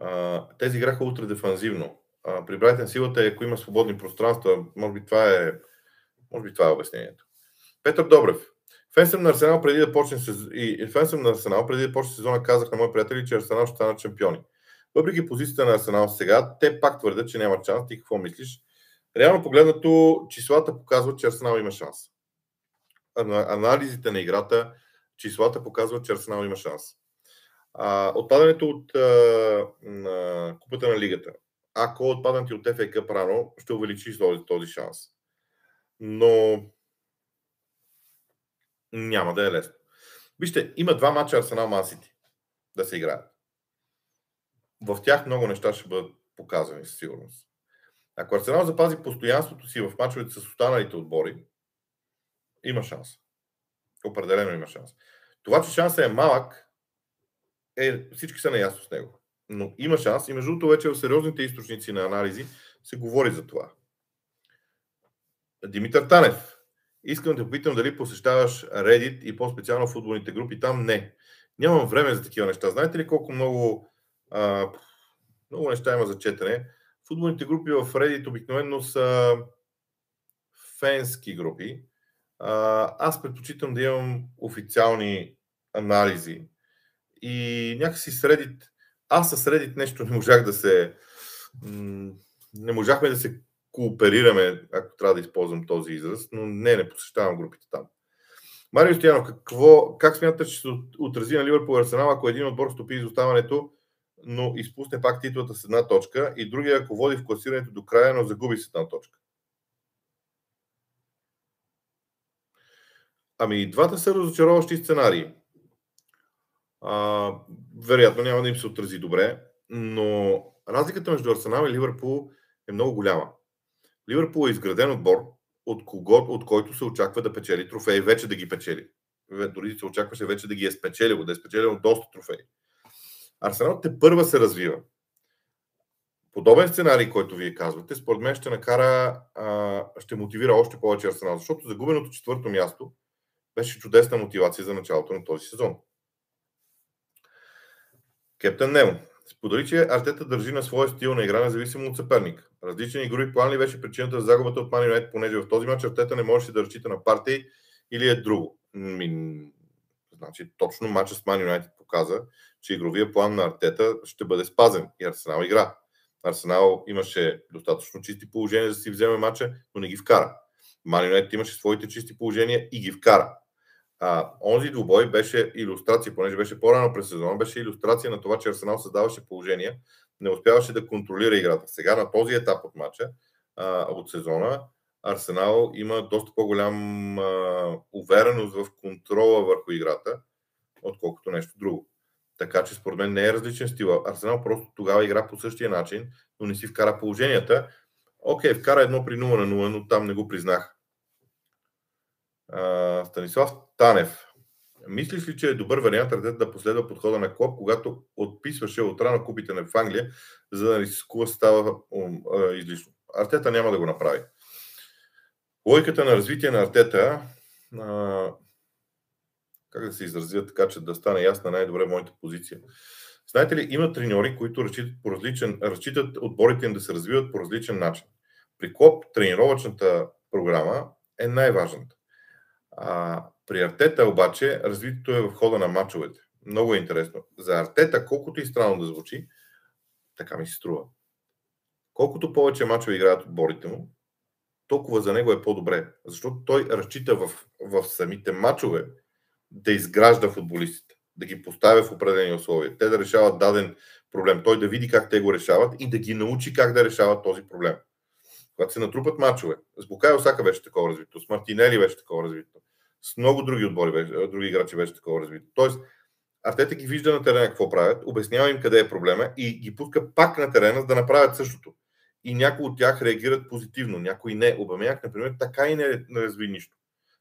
А, тези играха утре дефанзивно при Брайтън силата е, ако има свободни пространства, може би това е, може би това е обяснението. Петър Добрев. Фен съм на Арсенал преди да почне и фен съм на Арсенал преди да почне сезона казах на мои приятели, че Арсенал ще станат шампиони. Въпреки позицията на Арсенал сега, те пак твърдят, че няма шанс. Ти какво мислиш? Реално погледнато, числата показват, че Арсенал има шанс. Анализите на играта, числата показват, че Арсенал има шанс. А, отпадането от а, на купата на лигата, ако отпаднати от FA Cup рано, ще увеличи този, този шанс. Но няма да е лесно. Вижте, има два мача Арсенал Масити да се играят. В тях много неща ще бъдат показани със сигурност. Ако Арсенал запази постоянството си в мачовете с останалите отбори, има шанс. Определено има шанс. Това, че шансът е малък, е, всички са наясно с него но има шанс и между другото вече в сериозните източници на анализи се говори за това. Димитър Танев. Искам да попитам дали посещаваш Reddit и по-специално футболните групи. Там не. Нямам време за такива неща. Знаете ли колко много, а, много неща има за четене? Футболните групи в Reddit обикновено са фенски групи. А, аз предпочитам да имам официални анализи. И някакси с Reddit аз с Reddit нещо не можах да се... Не можахме да се кооперираме, ако трябва да използвам този израз, но не, не посещавам групите там. Марио Стоянов, какво, как смятате, че се отрази на Ливърпул Арсенал, ако един отбор стопи изоставането но изпусне пак титлата с една точка и другия, ако води в класирането до края, но загуби с една точка. Ами, двата са разочароващи сценарии. Вероятно няма да им се отрази добре, но разликата между Арсенал и Ливърпул е много голяма. Ливърпул е изграден отбор, от, кого, от който се очаква да печели трофеи, вече да ги печели. Дори се очакваше вече да ги е спечелил, да е спечелил доста трофеи. Арсенал те първа се развива. Подобен сценарий, който вие казвате, според мен ще накара, ще мотивира още повече Арсенал, защото загубеното четвърто място беше чудесна мотивация за началото на този сезон. Кептен Немо. Сподели, че Артета държи на своя стил на игра, независимо от съперник. Различен игрови план ли беше причината за загубата от Man United, понеже в този матч Артета не можеше да разчита на партии или е друго? Ми, значи, точно матчът с Man United показа, че игровия план на Артета ще бъде спазен и Арсенал игра. Арсенал имаше достатъчно чисти положения за да си вземе матча, но не ги вкара. Man United имаше своите чисти положения и ги вкара. А, онзи двубой беше иллюстрация, понеже беше по-рано през сезона, беше иллюстрация на това, че Арсенал създаваше положение, не успяваше да контролира играта. Сега на този етап от матча, а, от сезона, Арсенал има доста по-голям а, увереност в контрола върху играта, отколкото нещо друго. Така че според мен не е различен стил. Арсенал просто тогава игра по същия начин, но не си вкара положенията. Окей, вкара едно при 0 на 0, но там не го признах. Станислав Танев. Мислиш ли, че е добър вариант Артета да последва подхода на Клоп, когато отписваше от рано купите на в Англия, за да рискува става излишно? Артета няма да го направи. Лойката на развитие на Артета, а, как да се изразя така, че да стане ясна най-добре моята позиция. Знаете ли, има треньори, които разчитат, по различен, разчитат отборите им да се развиват по различен начин. При Клоп тренировъчната програма е най-важната. А, при Артета обаче развитието е в хода на мачовете. Много е интересно. За Артета, колкото и странно да звучи, така ми се струва. Колкото повече мачове играят отборите му, толкова за него е по-добре. Защото той разчита в, в самите мачове да изгражда футболистите, да ги поставя в определени условия. Те да решават даден проблем. Той да види как те го решават и да ги научи как да решават този проблем. Когато се натрупат мачове. С Букай Осака беше такова развито, с Мартинели беше такова развито с много други отбори, други играчи беше такова развито. Тоест, Артета ги вижда на терена какво правят, обяснява им къде е проблема и ги пуска пак на терена, за да направят същото. И някои от тях реагират позитивно, някои не. Обамяк, например, така и не, разви нищо.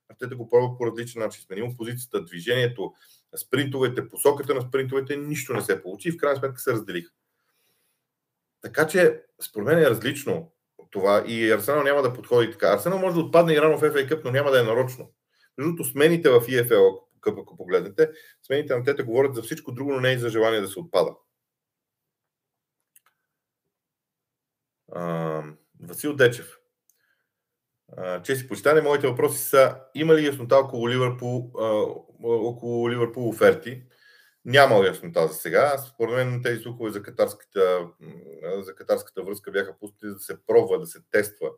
Артета го пробва по различен начин. Сменил позицията, движението, спринтовете, посоката на спринтовете, нищо не се получи и в крайна сметка се разделиха. Така че, според мен е различно това и Арсенал няма да подходи така. Арсенал може да отпадне и рано в FA Cup, но няма да е нарочно. Между смените в EFL, ако погледнете, смените на тета говорят за всичко друго, но не и за желание да се отпада. А, Васил Дечев. Чеси почитане, моите въпроси са има ли яснота около Ливърпул, около Ливърпул оферти? Няма яснота за сега. Според мен тези слухове за катарската, за катарската връзка бяха пустени да се пробва, да се тества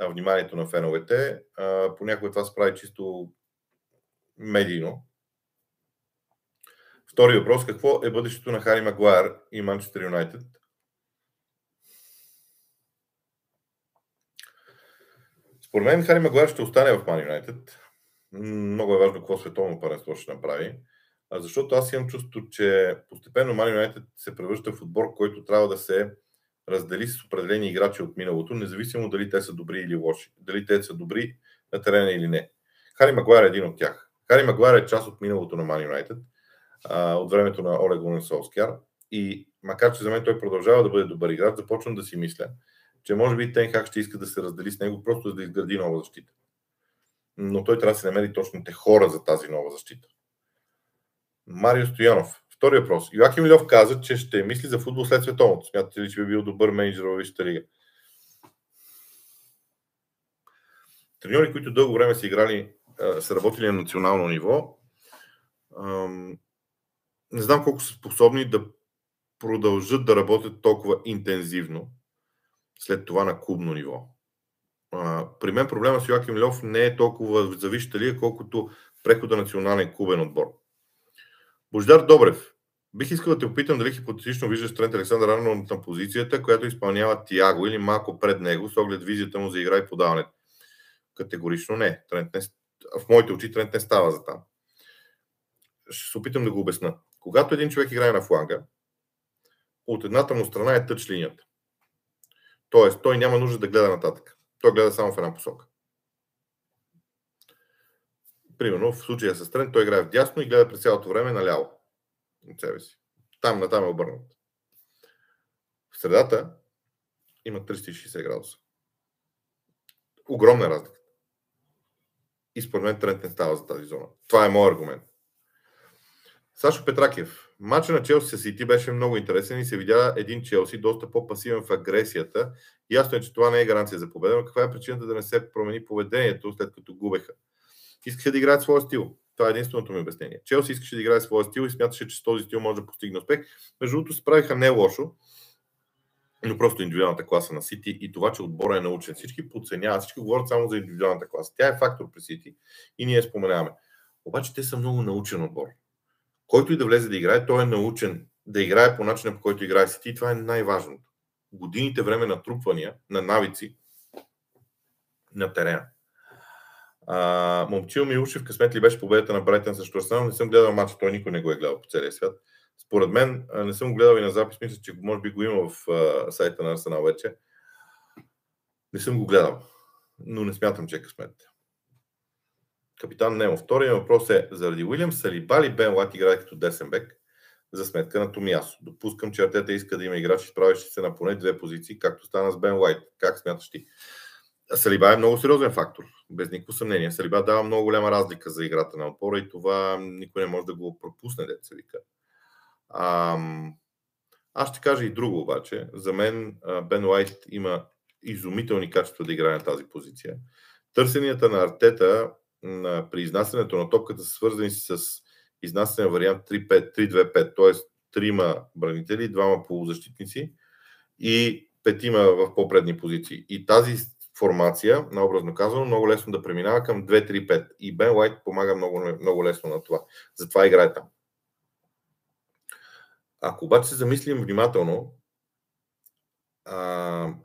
вниманието на феновете. Понякога това се прави чисто медийно. Втори въпрос. Какво е бъдещето на Хари Магуайер и Манчестър Юнайтед? Според мен Хари Магуайер ще остане в Ман Юнайтед. Много е важно какво световно паренство ще направи. Защото аз имам чувство, че постепенно Ман Юнайтед се превръща в отбор, който трябва да се раздели с определени играчи от миналото, независимо дали те са добри или лоши, дали те са добри на терена или не. Хари Магуайер е един от тях. Хари Магуайер е част от миналото на Ман Юнайтед, от времето на Олег Солскияр и макар, че за мен той продължава да бъде добър играч, започвам да си мисля, че може би Тенхак ще иска да се раздели с него, просто за да изгради нова защита. Но той трябва да се намери точните хора за тази нова защита. Марио Стоянов. Втори въпрос. Йоаким Льов каза, че ще мисли за футбол след световното. Смятате ли, че би бил добър менеджер във Висшата лига? Треньори, които дълго време са играли, са работили на национално ниво, не знам колко са способни да продължат да работят толкова интензивно след това на клубно ниво. При мен проблема с Йоаким Льов не е толкова за Висшата лига, колкото прехода национален клубен отбор. Бождар Добрев. Бих искал да те опитам дали хипотетично виждаш Трент Александър Арнолд на позицията, която изпълнява Тиаго или малко пред него, с оглед визията му за игра и подаването. Категорично не. Трент не. В моите очи Трент не става за там. Ще се опитам да го обясна. Когато един човек играе на фланга, от едната му страна е тъч линията. Тоест, той няма нужда да гледа нататък. Той гледа само в една посока. Примерно, в случая с Трент, той играе в дясно и гледа през цялото време наляво от себе си. Там на там е обърнат. В средата има 360 градуса. Огромна е разлика. И според мен Трент не става за тази зона. Това е моят аргумент. Сашо Петракев. Матча на Челси с Сити беше много интересен и се видя един Челси доста по-пасивен в агресията. Ясно е, че това не е гаранция за победа, но каква е причината да не се промени поведението след като губеха? Искаха да играят своя стил. Това е единственото ми обяснение. Челси искаше да играе своя стил и смяташе, че с този стил може да постигне успех. Между другото, справиха не лошо, но просто индивидуалната класа на Сити и това, че отбора е научен. Всички подценяват, всички говорят само за индивидуалната класа. Тя е фактор при Сити и ние споменаваме. Обаче те са много научен отбор. Който и да влезе да играе, той е научен да играе по начина, по който играе Сити. Това е най-важното. Годините време на трупвания, на навици на терена. А, Момчил Милушев, късмет ли беше победата на Брайтън срещу Арсенал? Не съм гледал матча, той никой не го е гледал по целия свят. Според мен, не съм го гледал и на запис, мисля, че може би го има в сайта на Арсенал вече. Не съм го гледал, но не смятам, че е късмет. Капитан Немо. Втория въпрос е, заради Уилям Салиба ли Бен Лак играе като десен бек за сметка на Томиасо? Допускам, че Артета иска да има играч, изправящи се на поне две позиции, както стана с Бен Лайт. Как смяташ ти? Салиба е много сериозен фактор, без никакво съмнение. Салиба дава много голяма разлика за играта на отбора и това никой не може да го пропусне, деца вика. Аз ще кажа и друго обаче. За мен Бен Уайт има изумителни качества да играе на тази позиция. Търсенията на Артета на, при изнасянето на топката са свързани с изнасяне вариант 3-2-5, т.е. трима бранители, двама полузащитници и петима в по-предни позиции. И тази формация, наобразно казано, много лесно да преминава към 2-3-5. И Бен Лайт помага много, много лесно на това. Затова играе там. Ако обаче се замислим внимателно,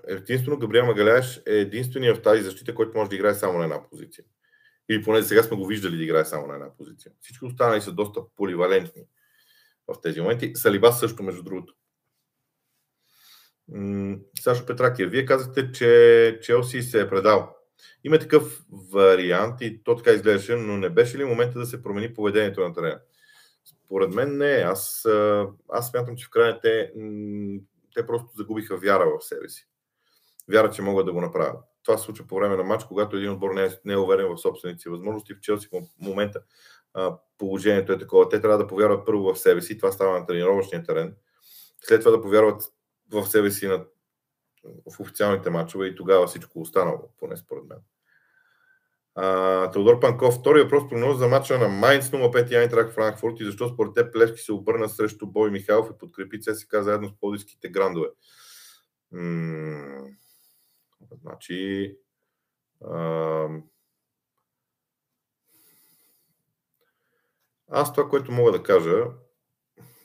единствено Габриел Магаляш е единствения в тази защита, който може да играе само на една позиция. Или поне сега сме го виждали да играе само на една позиция. Всички останали са доста поливалентни в тези моменти. Салиба също, между другото. Сашо Петракия, вие казахте, че Челси се е предал. Има такъв вариант и то така изглеждаше, но не беше ли момента да се промени поведението на терена? Според мен не. Аз, аз смятам, че в крайна те, те просто загубиха вяра в себе си. Вяра, че могат да го направят. Това се случва по време на матч, когато един отбор не е, не е уверен в собствените си възможности. В Челси в момента положението е такова. Те трябва да повярват първо в себе си. Това става на тренировъчния терен. След това да повярват в себе си на, в официалните матчове и тогава всичко останало, поне според мен. А, Теодор Панков, втори въпрос прогноз за матча на Майнц 05 и Айнтрак Франкфурт и защо според теб Плешки се обърна срещу Бой Михайлов и подкрепи ЦСК заедно с подиските грандове. М- значи а, аз това, което мога да кажа,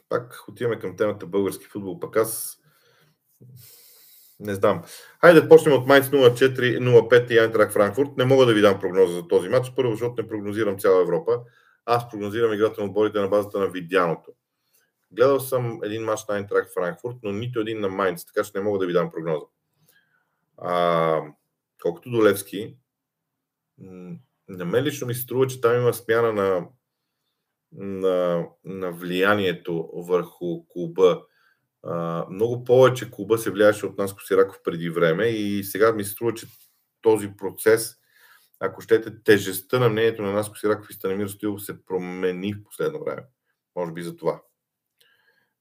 пак отиваме към темата български футбол, пък аз не знам. Хайде почнем от Майнц 04-05 и Айнтрак Франкфурт. Не мога да ви дам прогноза за този матч. Първо, защото не прогнозирам цяла Европа. Аз прогнозирам играта на отборите на базата на видяното. Гледал съм един матч на Айнтрак Франкфурт, но нито един на Майнц, така че не мога да ви дам прогноза. А, колкото до Левски, на мен лично ми се струва, че там има смяна на, на, на влиянието върху клуба много повече клуба се влияеше от нас Косираков преди време и сега ми се струва, че този процес, ако щете, тежестта на мнението на нас Косираков и Станемир Стоилов се промени в последно време. Може би за това.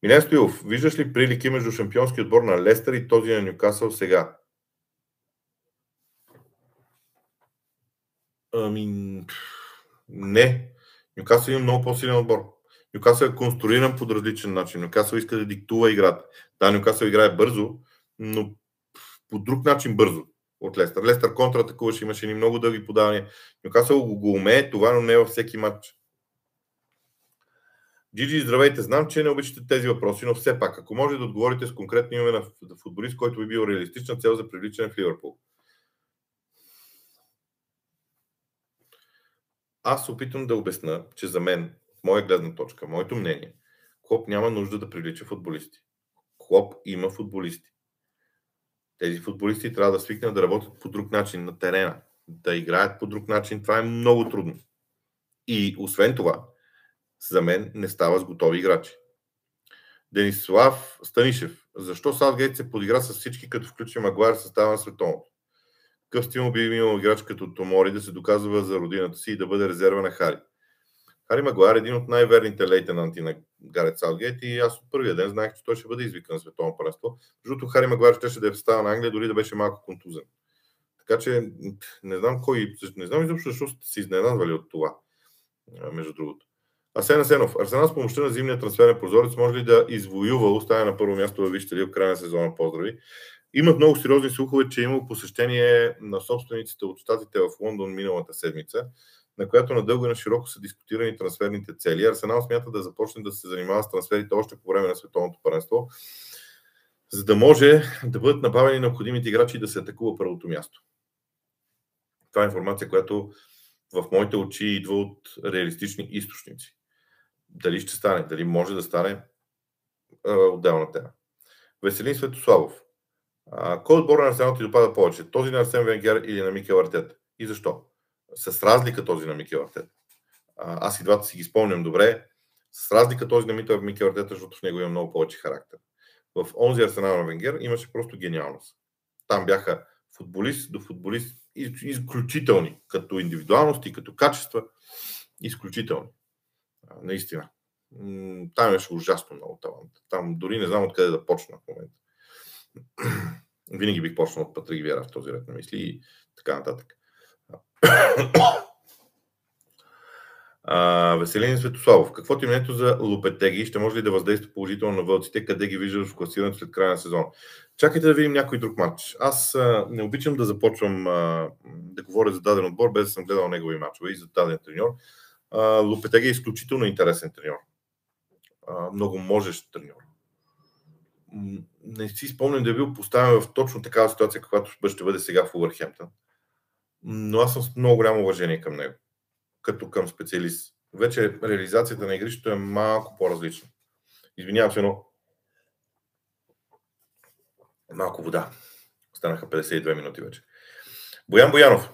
Милен Стоилов, виждаш ли прилики между шампионски отбор на Лестър и този на Нюкасъл сега? Ами, не. Нюкасъл има много по-силен отбор. Нюкасъл е конструиран по различен начин. Нюкасъл иска да диктува играта. Да, Нюкасъл играе бързо, но по друг начин бързо от Лестър. Лестър контратакуваше, имаше ни много дълги подавания. Нюкасъл го, го умее това, но не във всеки матч. Джиджи, здравейте. Знам, че не обичате тези въпроси, но все пак, ако може да отговорите с конкретни име на футболист, който би бил реалистична цел за привличане в Ливърпул. Аз опитвам да обясна, че за мен, моя гледна точка, моето мнение, Клоп няма нужда да привлича футболисти. Клоп има футболисти. Тези футболисти трябва да свикнат да работят по друг начин на терена, да играят по друг начин. Това е много трудно. И освен това, за мен не става с готови играчи. Денислав Станишев. Защо Саутгейт се подигра с всички, като включи Магуайр в състава на световното? Какъв стимул би имал играч като Томори да се доказва за родината си и да бъде резерва на Хари? Хари Магуайр е един от най-верните лейтенанти на Гарет Саутгейт и аз от първия ден знаех, че той ще бъде извикан на световно първенство. Защото Хари Магуайр ще да е става на Англия, дори да беше малко контузен. Така че не знам кой, не знам изобщо защо сте се изненадвали от това, между другото. Асен Асенов. Арсенал с помощта на зимния трансферен прозорец може ли да извоюва, оставя на първо място във Вижте в края на сезона? Поздрави. Имат много сериозни слухове, че е имало посещение на собствениците от щатите в Лондон миналата седмица, на която надълго и на широко са дискутирани трансферните цели. Арсенал смята да започне да се занимава с трансферите още по време на световното паренство, за да може да бъдат набавени необходимите играчи да се атакува първото място. Това е информация, която в моите очи идва от реалистични източници. Дали ще стане, дали може да стане отделна тема. Веселин Светославов. А, кой отбор на Арсенал ти допада повече? Този на Арсен Венгер или на Микел Артет? И защо? С разлика този на Микел Артет. А, аз и двата си ги спомням добре. С разлика този на Микел Артет, защото в него има много повече характер. В онзи Арсенал на Венгер имаше просто гениалност. Там бяха футболист до футболист изключителни, като индивидуалности, като качества, изключителни. Наистина. Там имаше ужасно много талант. Там дори не знам откъде да почна в момента. (clears throat) Винаги бих почнал от Патрик Вера в този ред на мисли и така нататък. А, Веселин Светославов. Какво ти мнението за Лупетеги? Ще може ли да въздейства положително на вълците? Къде ги виждаш в класирането след края на сезона? Чакайте да видим някой друг матч. Аз а, не обичам да започвам а, да говоря за даден отбор, без да съм гледал негови матчове и за даден треньор. Лупетеги е изключително интересен треньор. А, много можещ треньор. Не си спомням да е бил поставен в точно такава ситуация, каквато ще бъде сега в Увърхемптън. Но аз съм с много голямо уважение към него като към специалист. Вече реализацията на игрището е малко по-различна. Извинявам се, но малко вода. Станаха 52 минути вече. Боян Боянов.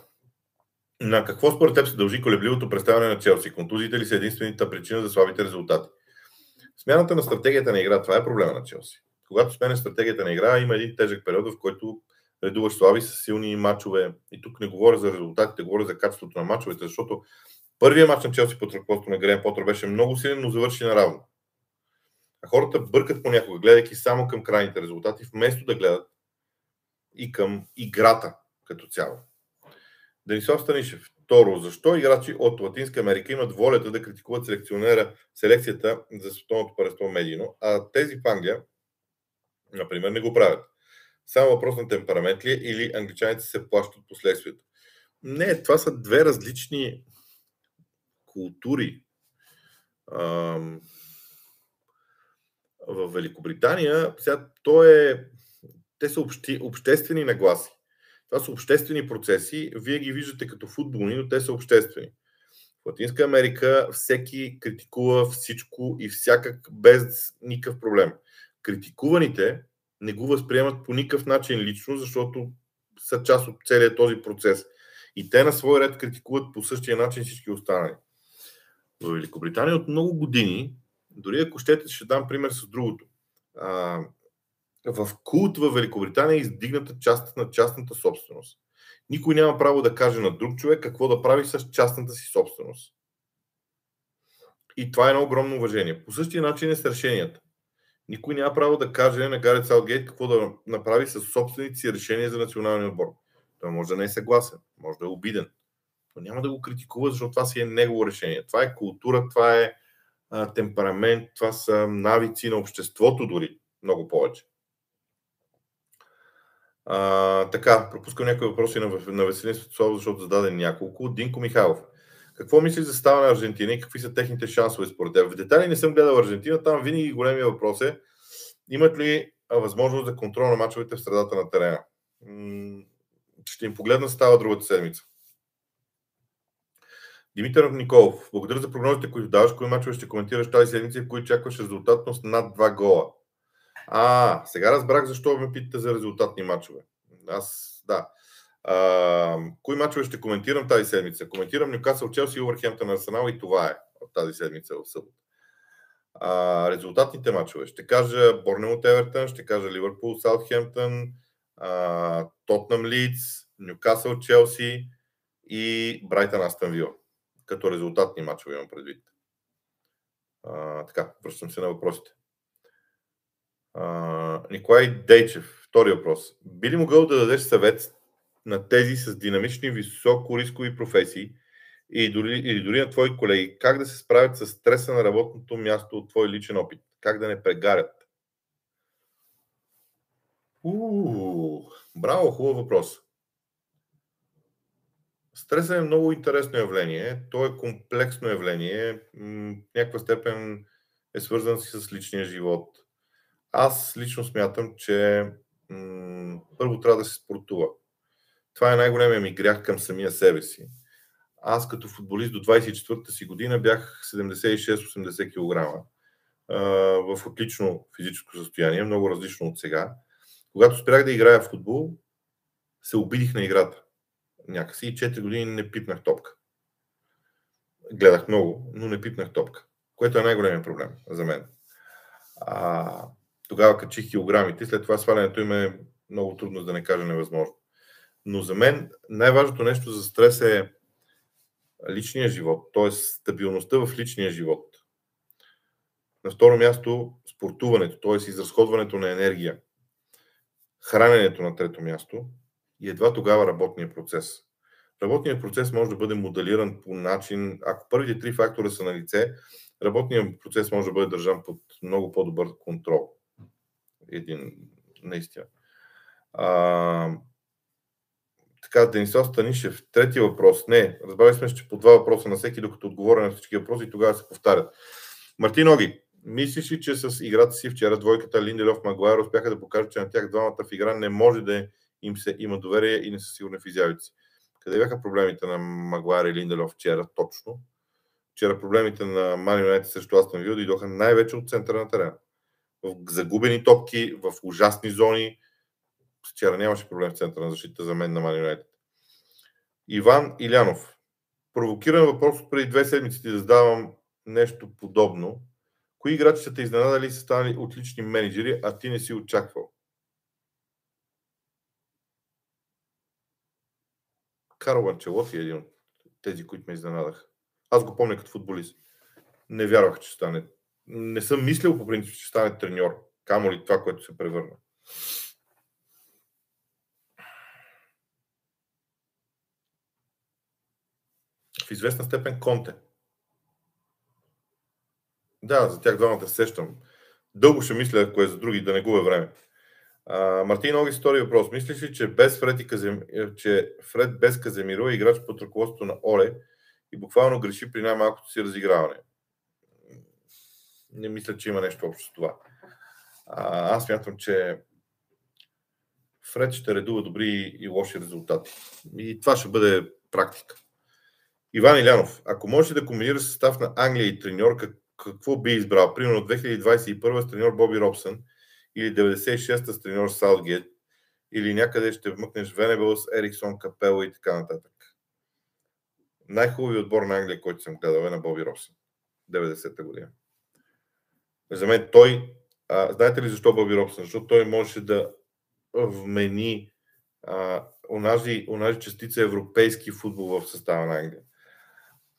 На какво според теб се дължи колебливото представяне на Челси? Контузиите ли са единствената причина за слабите резултати? Смяната на стратегията на игра, това е проблема на Челси. Когато сменя стратегията на игра, има един тежък период, в който редуваш слаби с силни матчове. И тук не говоря за резултатите, говоря за качеството на матчовете, защото Първият мач на Челси под ръководството на Грен Потър беше много силен, но завърши наравно. А хората бъркат понякога, гледайки само към крайните резултати, вместо да гледат и към играта като цяло. Денисов Станишев. Второ, защо играчи от Латинска Америка имат волята да критикуват селекционера, селекцията за световното паренство медийно, а тези в Англия, например, не го правят? Само въпрос на темперамент ли е или англичаните се плащат от последствието? Не, това са две различни култури. В Великобритания, сега то е, те са общи, обществени нагласи. Това са обществени процеси. Вие ги виждате като футболни, но те са обществени. В Латинска Америка всеки критикува всичко и всякак без никакъв проблем. Критикуваните не го възприемат по никакъв начин лично, защото са част от целият този процес. И те на свой ред критикуват по същия начин всички останали в Великобритания от много години, дори ако щете, ще дам пример с другото. А, в култ в Великобритания е издигната част на частната собственост. Никой няма право да каже на друг човек какво да прави с частната си собственост. И това е едно огромно уважение. По същия начин е с решенията. Никой няма право да каже на Гарет Саутгейт какво да направи с собствените си решения за националния отбор. Той може да не е съгласен, може да е обиден, но няма да го критикува, защото това си е негово решение. Това е култура, това е а, темперамент, това са навици на обществото дори много повече. А, така, пропускам някои въпроси на, на Веселин Светослав, защото зададе няколко. Динко Михайлов. Какво мислиш за става на Аржентина и какви са техните шансове според теб? В детайли не съм гледал Аржентина, там винаги големия въпрос е имат ли възможност за контрол на мачовете в средата на терена. Ще им погледна става другата седмица. Димитър Николов, благодаря за прогнозите, които даваш. Кои мачове ще коментираш тази седмица и кои чакваш резултатност над 2 гола? А, сега разбрах защо ме питате за резултатни мачове. Аз, да. А, кои мачове ще коментирам тази седмица? Коментирам Нюкасъл, Челси и Увърхемптън на Арсенал и това е от тази седмица в събота. А, резултатните мачове. Ще кажа Борнемот Евертън, ще кажа Ливърпул Саутхемптън, Тотнам Лидс, Нюкасъл Челси и Брайтън Астън Вил. Като резултатни мачове имам предвид. А, така, връщам се на въпросите. А, Николай Дейчев, втори въпрос. Би ли могъл да дадеш съвет на тези с динамични високо рискови професии и дори, или дори на твои колеги, как да се справят с стреса на работното място от твой личен опит? Как да не прегарят? Уу, браво, хубав въпрос. Стресът е много интересно явление. То е комплексно явление. В някаква степен е свързан си с личния живот. Аз лично смятам, че първо трябва да се спортува. Това е най-големия ми грях към самия себе си. Аз като футболист до 24-та си година бях 76-80 кг в отлично физическо състояние, много различно от сега. Когато спрях да играя в футбол, се обидих на играта. Някакси и 4 години не пипнах топка. Гледах много, но не пипнах топка, което е най-големият проблем за мен. А, тогава качих килограмите, след това свалянето им е много трудно да не кажа невъзможно. Но за мен най-важното нещо за стрес е личния живот, т.е. стабилността в личния живот. На второ място спортуването, т.е. изразходването на енергия. Храненето на трето място и едва тогава работния процес. Работният процес може да бъде моделиран по начин, ако първите три фактора са на лице, работният процес може да бъде държан под много по-добър контрол. Един, наистина. А, така, Денислав Станишев, трети въпрос. Не, разбрали сме, че по два въпроса на всеки, докато отговоря на всички въпроси, тогава се повтарят. Мартин Оги, мислиш ли, че с играта си вчера двойката Линделев Магуайр успяха да покажат, че на тях двамата в игра не може да им се има доверие и не са сигурни в изявите си? Къде бяха проблемите на Магуайр и Линделев вчера точно? Вчера проблемите на Мани срещу Астон Вил дойдоха най-вече от центъра на терена. В загубени топки, в ужасни зони, Вчера нямаше проблем в центъра на защита за мен на Ман Юнайтед. Иван Илянов. Провокиран въпрос от преди две седмици ти да задавам нещо подобно. Кои играчи са те изненадали и са станали отлични менеджери, а ти не си очаквал? Карл Анчелоти е един от тези, които ме изненадах. Аз го помня като футболист. Не вярвах, че стане. Не съм мислил по принцип, че стане треньор. Камо ли това, което се превърна. Известна степен Конте. Да, за тях двамата се сещам. Дълго ще мисля, ако е за други, да не губя време. А, Мартин Оги, втори въпрос. Мислиш ли, че, без Фред, и Казем... че Фред без Каземиро е играч под ръководството на Оле и буквално греши при най-малкото си разиграване? Не мисля, че има нещо общо с това. А, аз мятам, че Фред ще редува добри и лоши резултати. И това ще бъде практика. Иван Илянов, ако можеш да комбинираш състав на Англия и треньор, какво би избрал? Примерно 2021 с треньор Боби Робсън или 96-та с треньор Саутгейт или някъде ще вмъкнеш Венебелс, Ериксон, Капела и така нататък. Най-хубавият отбор на Англия, който съм гледал е на Боби Робсън. 90-та година. За мен той, а, знаете ли защо Боби Робсън? Защото той можеше да вмени а, онази, онази частица европейски футбол в състава на Англия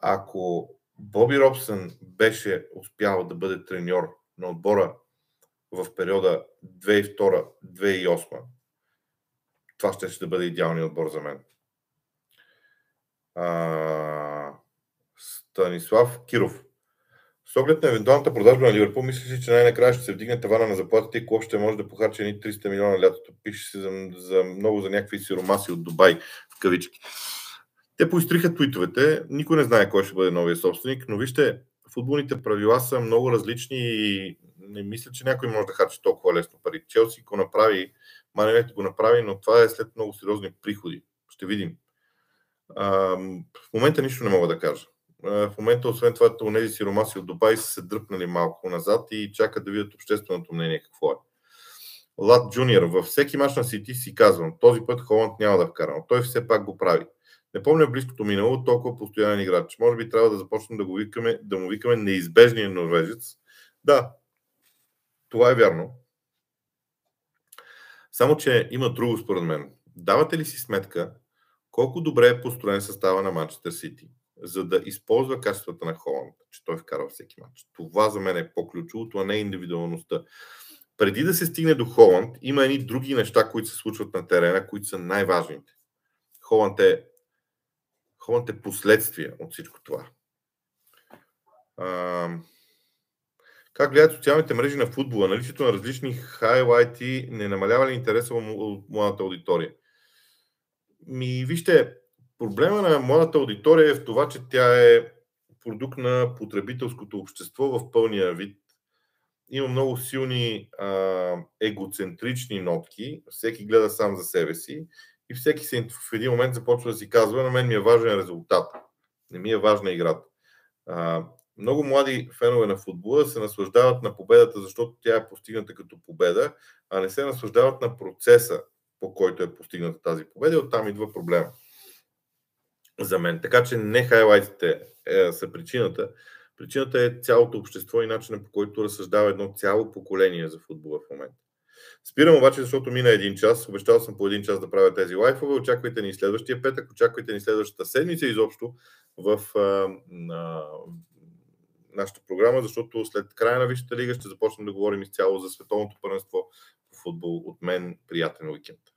ако Боби Робсън беше успял да бъде треньор на отбора в периода 2002-2008, това ще, ще бъде идеалният отбор за мен. А, Станислав Киров. С оглед на евентуалната продажба на Ливърпул, мислиш ли, че най-накрая ще се вдигне тавана на заплатите и клуб ще може да похарчи едни 300 милиона лятото? Пише се за, за много за някакви сиромаси от Дубай, в кавички. Те поизтриха твитовете, никой не знае кой ще бъде новия собственик, но вижте, футболните правила са много различни и не мисля, че някой може да харчи толкова лесно пари. Челси го направи, Маневет го направи, но това е след много сериозни приходи. Ще видим. А, в момента нищо не мога да кажа. А, в момента, освен това, тези сиромаси от Дубай са се дръпнали малко назад и чакат да видят общественото мнение какво е. Лад Джуниор, във всеки мач на Сити си казвам, този път Холанд няма да вкара, но той все пак го прави. Не помня близкото минало толкова постоянен играч. Може би трябва да започнем да, го викаме, да му викаме неизбежния норвежец. Да, това е вярно. Само, че има друго според мен. Давате ли си сметка колко добре е построен състава на Манчестър Сити, за да използва качествата на Холанд, че той вкарва всеки матч? Това за мен е по-ключовото, а не индивидуалността. Преди да се стигне до Холанд, има едни други неща, които се случват на терена, които са най-важните. Холанд е, Холанд е последствие от всичко това. Как гледат социалните мрежи на футбола? Наличието на различни хайлайти не намалява ли интереса от младата аудитория? Ми, вижте, проблема на младата аудитория е в това, че тя е продукт на потребителското общество в пълния вид. Има много силни а, егоцентрични нотки. Всеки гледа сам за себе си и всеки се в един момент започва да си казва, на мен ми е важен резултат. Не ми е важна играта. А, много млади фенове на футбола се наслаждават на победата, защото тя е постигната като победа, а не се наслаждават на процеса, по който е постигната тази победа. Оттам идва проблема за мен. Така че не хайлайтите е, са причината. Причината е цялото общество и начинът по който разсъждава едно цяло поколение за футбола в момента. Спирам обаче, защото мина един час. Обещал съм по един час да правя тези лайфове. Очаквайте ни следващия петък, очаквайте ни следващата седмица изобщо в а, а, нашата програма, защото след края на Висшата лига ще започнем да говорим изцяло за световното първенство по футбол. От мен приятен уикенд.